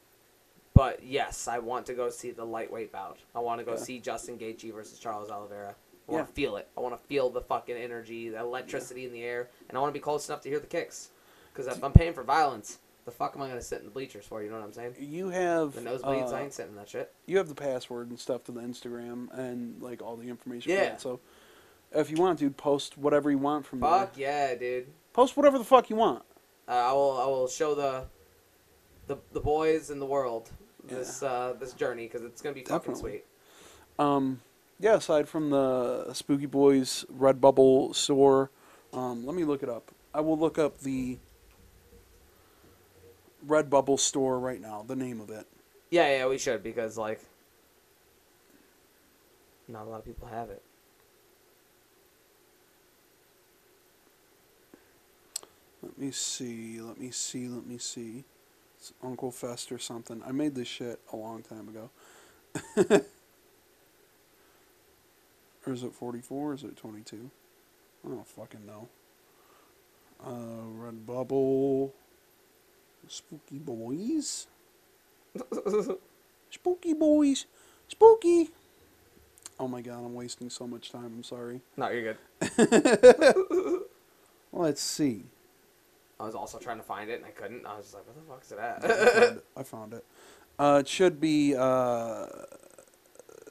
But yes, I want to go see the lightweight bout. I want to go Yeah. see Justin Gaethje versus Charles Oliveira. I want Yeah. to feel it. I want to feel the fucking energy, the electricity in the air, and I want to be close enough to hear the kicks. Because if I'm paying for violence, the fuck am I gonna sit in the bleachers for? You know what I'm saying? You have The nosebleeds, uh, I ain't sitting in that shit. you have the password and stuff to the Instagram and like all the information. for Yeah. that. So if you want, dude, post whatever you want from Fuck there. yeah, dude. Post whatever the fuck you want. Uh, I will. I will show the, the the boys in the world this uh, this journey because it's gonna be fucking Definitely. sweet. Um, yeah. Aside from the SpookiBoiz Redbubble store, um, let me look it up. I will look up the Redbubble store right now. The name of it. Yeah, yeah, we should because like, not a lot of people have it. Let me see. Let me see. Let me see. It's Uncle Fest or something. I made this shit a long time ago. or is it 44 or is it 22? I don't fucking know. Uh, Red Bubble. SpookiBoiz. SpookiBoiz. Spooky. Oh my god, I'm wasting so much time. I'm sorry. no, you're good. Let's see. I was also trying to find it and I couldn't. I was just like, "Where the fuck is it I at?" found it. I found it. Uh, it should be uh,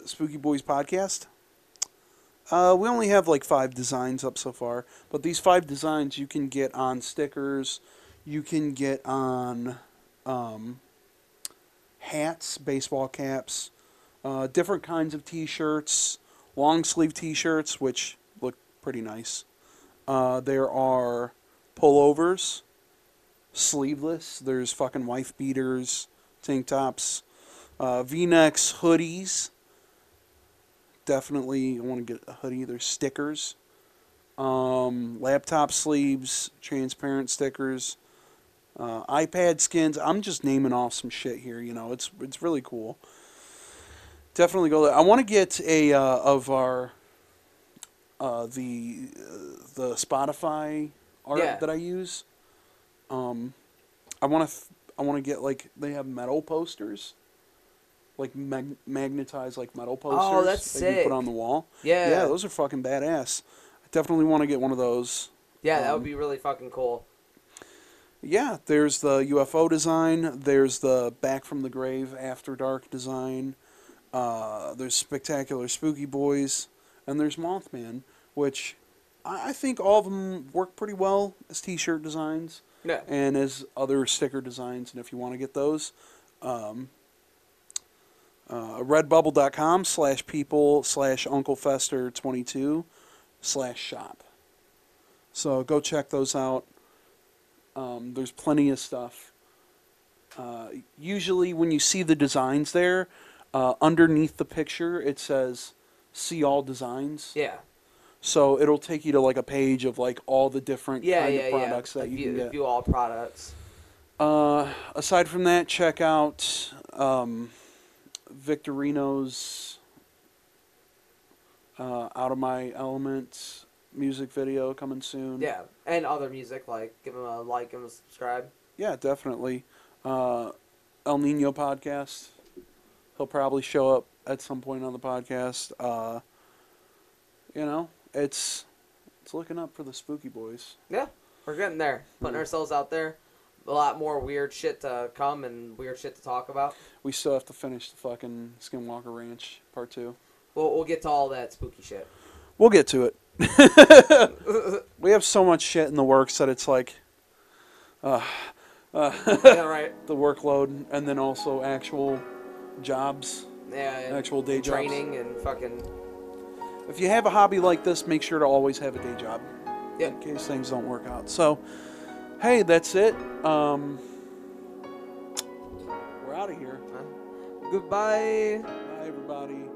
SpookiBoiz podcast. Uh, we only have like five designs up so far, but these five designs you can get on stickers, you can get on um, hats, baseball caps, uh, different kinds of T-shirts, long sleeve T-shirts, which look pretty nice. Uh, there are pullovers, sleeveless. There's fucking wife beaters, tank tops, uh, V-necks, hoodies. Definitely, I want to get a hoodie. There's stickers, um, laptop sleeves, transparent stickers, uh, iPad skins. I'm just naming off some shit here. You know, it's it's really cool. Definitely go there. I want to get a uh, of our uh, the uh, the Spotify art Yeah. that I use. Um, I want to I want to get like they have metal posters, like mag- magnetized like metal posters. Oh, that's that you put on the wall. yeah, Yeah, those are fucking badass. I definitely want to get one of those. yeah, that um, would be really fucking cool. Yeah, there's the UFO design. There's the Back from the Grave After Dark design. Uh, there's Spectacular SpookiBoiz, and there's Mothman, which I, think all of them work pretty well as T-shirt designs Yeah, and as other sticker designs. And if you want to get those, um, uh, redbubble.com slash people slash Uncle Fester 22 slash shop. So go check those out. Um, there's plenty of stuff. Uh, usually, when you see the designs there, uh, underneath the picture it says "See all designs." yeah, So it'll take you to like a page of like all the different yeah, kind yeah, of products yeah. that Like you can view, get. view all products. Uh, aside from that, check out um, Victorino's uh, "Out of My Element" music video coming soon. Yeah, and other music like give them a like and a subscribe. Yeah, definitely. Uh, El Nino podcast. He'll probably show up at some point on the podcast. Uh, you know, it's it's looking up for the SpookiBoiz. Yeah, we're getting there, putting Mhm. ourselves out there. A lot more weird shit to come and weird shit to talk about. We still have to finish the fucking Skinwalker Ranch part two. We'll we'll get to all that spooky shit. We'll get to it. we have so much shit in the works that it's like uh, uh, yeah, right. the workload and then also actual jobs. Yeah, Actual day jobs. training and fucking If you have a hobby like this, make sure to always have a day job yeah. in case things don't work out. So, hey, that's it. Um, we're out of here. Goodbye. Bye, everybody.